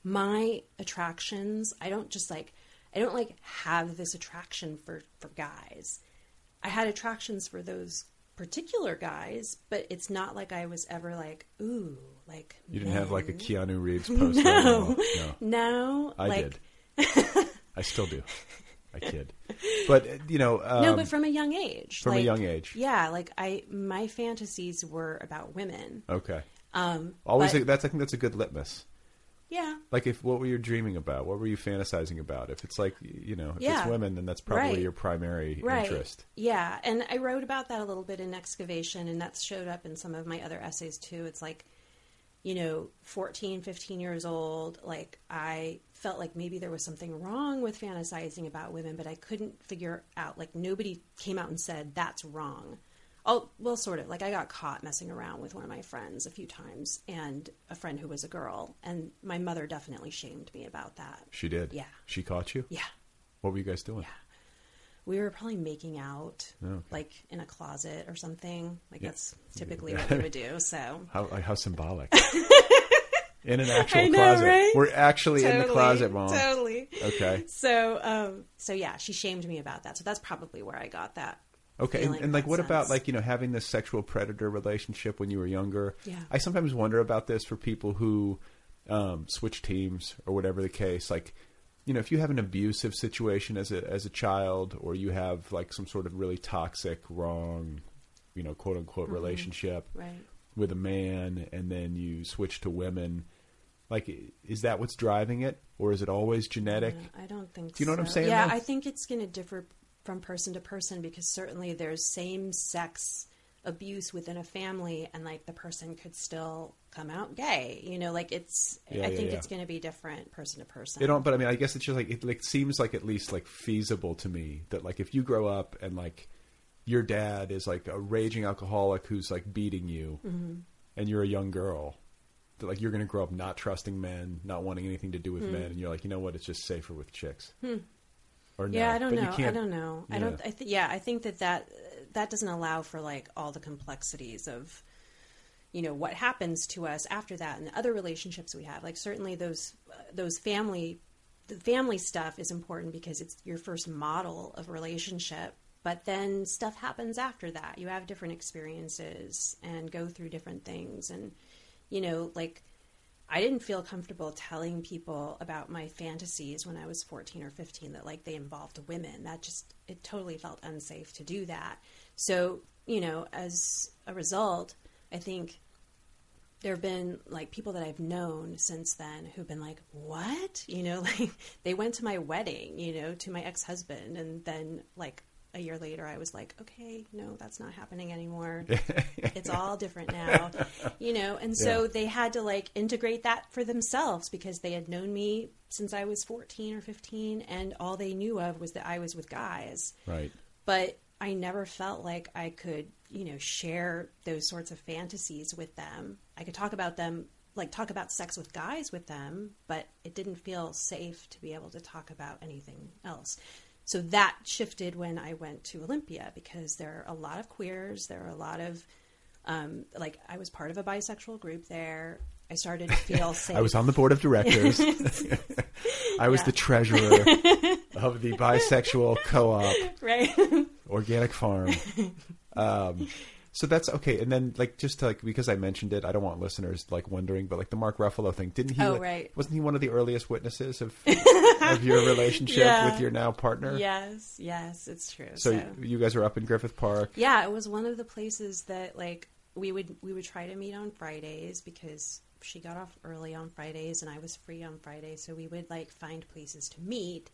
my attractions. I don't just like. I don't like have this attraction for for guys. I had attractions for those particular guys, but it's not like I was ever like, ooh, like you didn't men. have like a Keanu Reeves poster. no, no, no, I like, did. I still do. I kid, but you know, um, no, but from a young age, from like, a young age, yeah. Like I, my fantasies were about women. Okay. Um, Always, but- that's I think that's a good litmus. yeah, Like, if what were you dreaming about? What were you fantasizing about? If it's like you know, if Yeah. it's women, then that's probably Right. your primary right. interest. Yeah, and I wrote about that a little bit in excavation, and that showed up in some of my other essays too. It's like, you know, 14, 15 years old, like I felt like maybe there was something wrong with fantasizing about women, but I couldn't figure out, like, nobody came out and said that's wrong. Oh, well, sort of. Like, I got caught messing around with one of my friends a few times, and a friend who was a girl, and my mother definitely shamed me about that. She did. Yeah. She caught you. Yeah. What were you guys doing? We were probably making out, Oh, okay. like in a closet or something. Like Yeah. that's typically Yeah. what we would do. So How like, how symbolic. in an actual know, closet. right? We're actually in the closet, mom. Totally. Okay. So, um, so yeah, she shamed me about that. So that's probably where I got that. Okay, and, and like, what about like you know having this sexual predator relationship when you were younger? Yeah. I sometimes wonder about this for people who um, switch teams or whatever the case. Like, you know, if you have an abusive situation as a as a child, or you have like some sort of really toxic, wrong, you know, quote unquote Mhm. relationship Right. with a man, and then you switch to women. Like, is that what's driving it, or is it always genetic? I don't think. Do you know what I'm saying, Yeah, though? I think it's going to differ from person to person because certainly there's same sex abuse within a family, and like the person could still come out gay. You know, like it's. Yeah, I yeah, think yeah. it's going to be different person to person. It don't, but I mean, I guess it's just like it like seems like at least like feasible to me that like if you grow up and like your dad is like a raging alcoholic who's like beating you, Mhm. and you're a young girl, that like you're going to grow up not trusting men, not wanting anything to do with Hmm. men, and you're like, you know what, it's just safer with chicks. Hmm. Or no. Yeah, I don't But you know. I don't know. I don't. I th- yeah, I think that that that doesn't allow for like all the complexities of, you know, what happens to us after that and the other relationships we have. Like certainly those those family the family stuff is important because it's your first model of relationship. But then stuff happens after that. You have different experiences and go through different things, and you know, like I didn't feel comfortable telling people about my fantasies when I was 14 or 15 that like they involved women. That just it totally felt unsafe to do that. So, you know, as a result, I think there have been like people that I've known since then who've been like, "What?" You know, like they went to my wedding, you know, to my ex-husband and then like a year later I was like, "Okay, no, that's not happening anymore. it's all different now." You know, and so Yeah. they had to like integrate that for themselves because they had known me since I was 14 or 15 and all they knew of was that I was with guys Right. but I never felt like I could, you know, share those sorts of fantasies with them. I could talk about them, like talk about sex with guys with them, but it didn't feel safe to be able to talk about anything else. So that shifted when I went to Olympia because there are a lot of queers, there are a lot of, um, like, I was part of a bisexual group there. I started to feel safe. I was on the board of directors. I was Yeah. the treasurer of the bisexual co-op, Right. organic farm. Um, so that's okay. And then, like, just to, like because I mentioned it, I don't want listeners like wondering, but like the Mark Ruffalo thing, didn't he? Oh, like- right. Wasn't he one of the earliest witnesses of of your relationship Yeah. with your now partner? Yes, yes, it's true. So, so you guys are up in Griffith Park. Yeah, it was one of the places that like we would we would try to meet on Fridays because she got off early on Fridays and I was free on Fridays, so we would like find places to meet.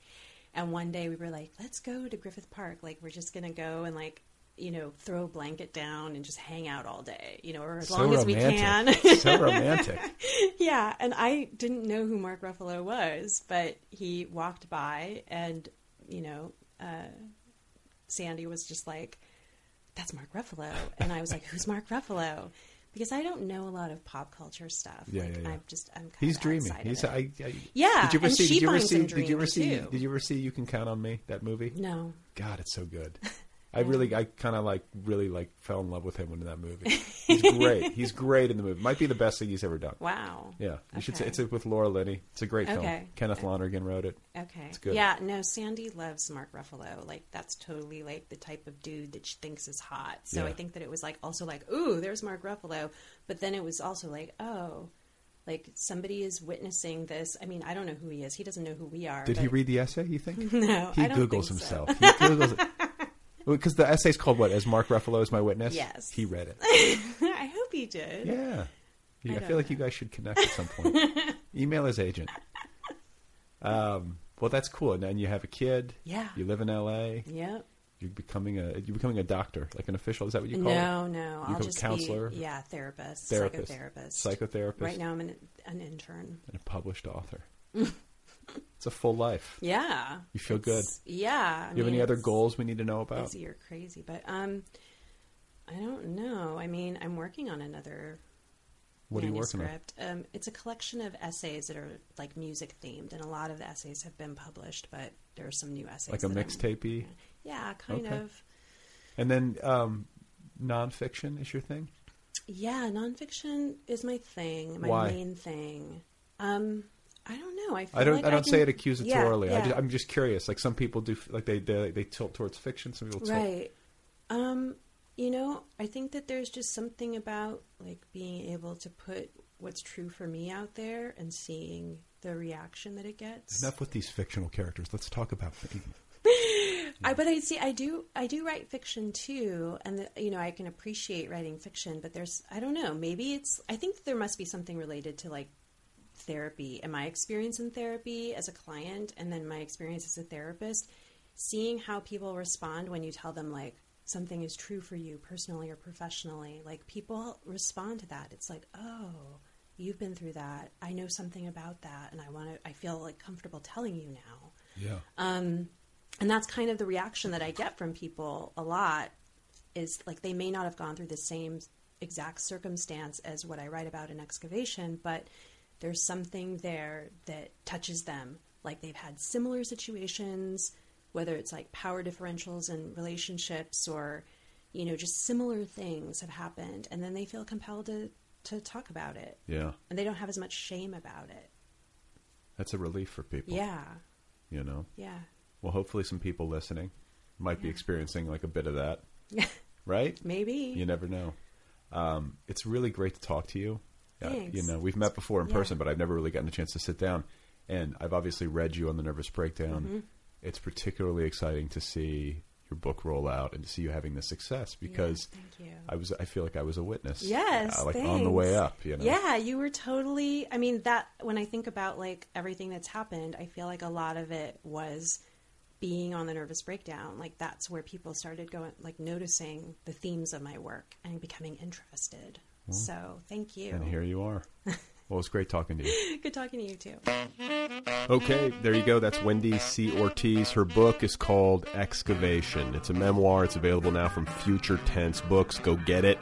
And one day we were like, let's go to Griffith Park. Like we're just gonna go and like you know throw a blanket down and just hang out all day, you know, or as So long as we can. So romantic. yeah, and I didn't know who Mark Ruffalo was, but he walked by and you know. Uh, Sandy was just like, "That's Mark Ruffalo," and I was like, "Who's Mark Ruffalo?" Because I don't know a lot of pop culture stuff. Yeah, like, yeah, yeah. I'm just I'm kind He's of of He's it. I, I, Yeah, Did you ever and see? Did you ever see? Did you ever see? too. Did you ever see? You can count on me. That movie. No. God, it's so good. I really, I kind of like, really like, fell in love with him in that movie. He's great. he's great in the movie. Might be the best thing he's ever done. Wow. Yeah, you okay. should say it's with Laura Linney. It's a great film. Okay. Kenneth Lonergan wrote it. Okay. It's good. Yeah. No, Sandy loves Mark Ruffalo. Like that's totally like the type of dude that she thinks is hot. So Yeah. I think that it was like also like, ooh, there's Mark Ruffalo. But then it was also like, oh. Like somebody is witnessing this. I mean, I don't know who he is. He doesn't know who we are. Did he read the essay? You think? No, he I don't googles think so. himself. He googles it because the essay's called what? As Mark Ruffalo is my witness. Yes. he read it. I hope he did. Yeah, I I, feel like you guys should connect at some point. Email his agent. Um, well, that's cool. And then you have a kid. Yeah. You live in L.A. Yep. You're becoming a you're becoming a doctor, like an official. Is that what you call it? No, no. I'll just a counselor. be yeah, therapist, Therapist. psychotherapist, Psychotherapist. Right now, I'm an, an intern. and a published author. it's a full life. Yeah. You feel good. Yeah. I you have any other goals we need to know about? Busy or crazy, but um, I don't know. I mean, I'm working on another. What are you working on? manuscript. Um, it's a collection of essays that are like music themed, and a lot of the essays have been published, but there are some new essays. Like a mixtapey? Yeah, kind Okay. of. And then um, nonfiction is your thing. Yeah, nonfiction is my thing, my Why? main thing. Um, I don't know. I feel I don't. like I don't can- say it accusatorily. Yeah, I just, yeah. I'm just curious. Like some people do, like they they, they tilt towards fiction. Some people tilt. right. Um, you know, I think that there's just something about like being able to put what's true for me out there and seeing the reaction that it gets. Enough with these fictional characters. Let's talk about. I, but I see, I do, I do write fiction too, and the, you know, I can appreciate writing fiction. But there's, I don't know, maybe it's. I think there must be something related to like therapy and my experience in therapy as a client, and then my experience as a therapist. Seeing how people respond when you tell them like something is true for you personally or professionally, like people respond to that. It's like, oh, you've been through that. I know something about that, and I want to. I feel like comfortable telling you now. Yeah. Um, and that's kind of the reaction that I get from people a lot is like they may not have gone through the same exact circumstance as what I write about in excavation, but there's something there that touches them. Like they've had similar situations, whether it's like power differentials in relationships or, you know, just similar things have happened. And then they feel compelled to, to talk about it. Yeah. And they don't have as much shame about it. That's a relief for people. Yeah. You know. Yeah. Well, hopefully, some people listening might be experiencing like a bit of that. right? Maybe. You never know. Um, it's really great to talk to you. Uh, Thanks. you know, we've met before in Yeah. person, but I've never really gotten a chance to sit down. And I've obviously read you on the Nervous Breakdown. Mhm. It's particularly exciting to see your book roll out and to see you having this success because. I was I feel like I was a witness. Yes, like on the way up. You know. Yeah, you were totally. I mean, that when I think about like everything that's happened, I feel like a lot of it was being on the nervous breakdown. Like that's where people started going, like noticing the themes of my work and becoming interested. Well, so thank you. And here you are. well, it's great talking to you. Good talking to you too. Okay, there you go. That's Wendy C. Ortiz. Her book is called Excavation. It's a memoir. It's available now from Future Tense Books. Go get it.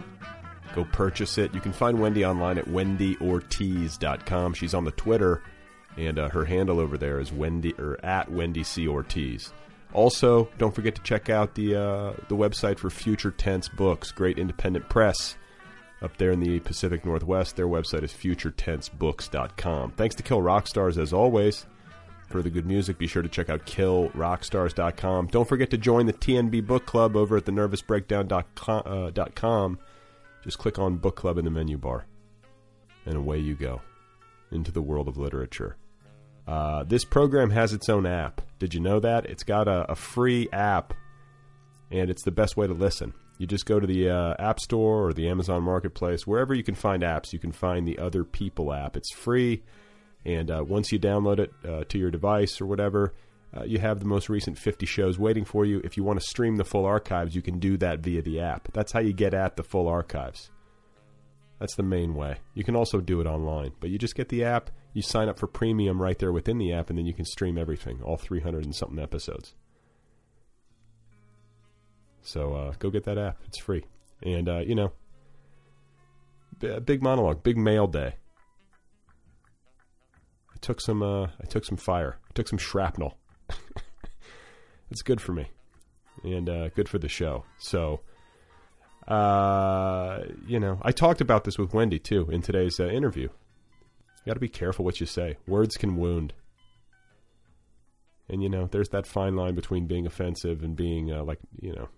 Go purchase it. You can find Wendy online at wendyortiz.com. She's on the Twitter, and uh, her handle over there is Wendy or at Wendy C. Ortiz. Also, don't forget to check out the uh, the website for Future Tense Books. Great independent press up there in the Pacific Northwest. Their website is futuretensebooks.com. Thanks to Kill Rock Stars as always for the good music. Be sure to check out killrockstars.com. Don't forget to join the TNB Book Club over at thenervousbreakdown.com. Uh. Just click on Book Club in the menu bar, and away you go into the world of literature. Uh, this program has its own app. Did you know that? It's got a, a free app, and it's the best way to listen. You just go to the uh, App Store or the Amazon Marketplace, wherever you can find apps, you can find the Other People app. It's free, and uh, once you download it uh, to your device or whatever, uh, you have the most recent 50 shows waiting for you. If you want to stream the full archives, you can do that via the app. That's how you get at the full archives. That's the main way. You can also do it online, but you just get the app, you sign up for premium right there within the app, and then you can stream everything, all 300 and something episodes. So uh, go get that app. It's free. And, uh, you know, b- big monologue, big mail day. I took some, uh, I took some fire. I took some shrapnel. it's good for me. and uh, good for the show. So, uh, you know, I talked about this with Wendy too in today's uh, interview. You got to be careful what you say. Words can wound. And you know, there's that fine line between being offensive and being uh, like, you know,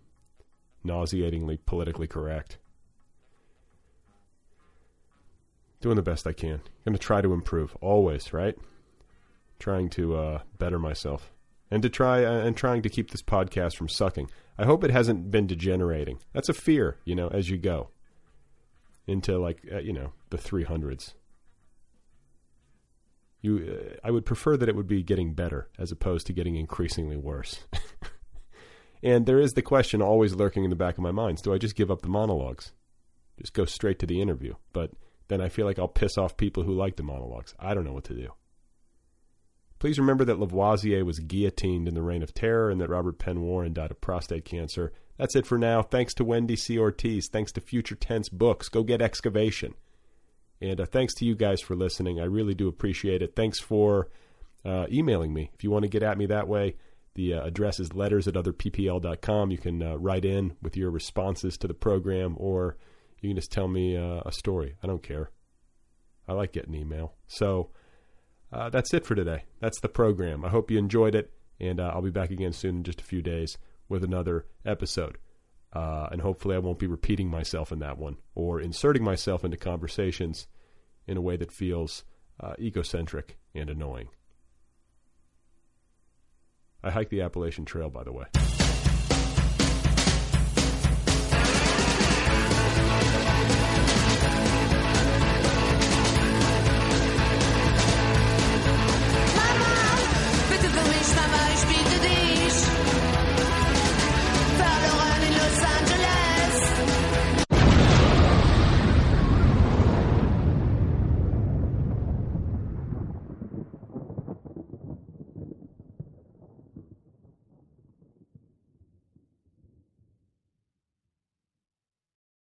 nauseatingly politically correct. Doing the best I can. Going to try to improve always, right? Trying to uh, better myself and to try uh, and trying to keep this podcast from sucking. I hope it hasn't been degenerating. That's a fear, you know, as you go into like uh, you know the 300s. You, uh, I would prefer that it would be getting better as opposed to getting increasingly worse. and there is the question always lurking in the back of my mind: Do I just give up the monologues, just go straight to the interview? But then I feel like I'll piss off people who like the monologues. I don't know what to do. Please remember that Lavoisier was guillotined in the Reign of Terror and that Robert Penn Warren died of prostate cancer. That's it for now. Thanks to Wendy C. Ortiz. Thanks to Future Tense Books. Go get excavation. And uh, thanks to you guys for listening. I really do appreciate it. Thanks for uh, emailing me. If you want to get at me that way, the uh, address is letters at otherppl.com. You can uh, write in with your responses to the program, or you can just tell me uh, a story. I don't care. I like getting email. So, uh, that's it for today. That's the program. I hope you enjoyed it, and uh, I'll be back again soon in just a few days with another episode. Uh, and hopefully, I won't be repeating myself in that one or inserting myself into conversations in a way that feels egocentric and annoying. I hike the Appalachian Trail, by the way.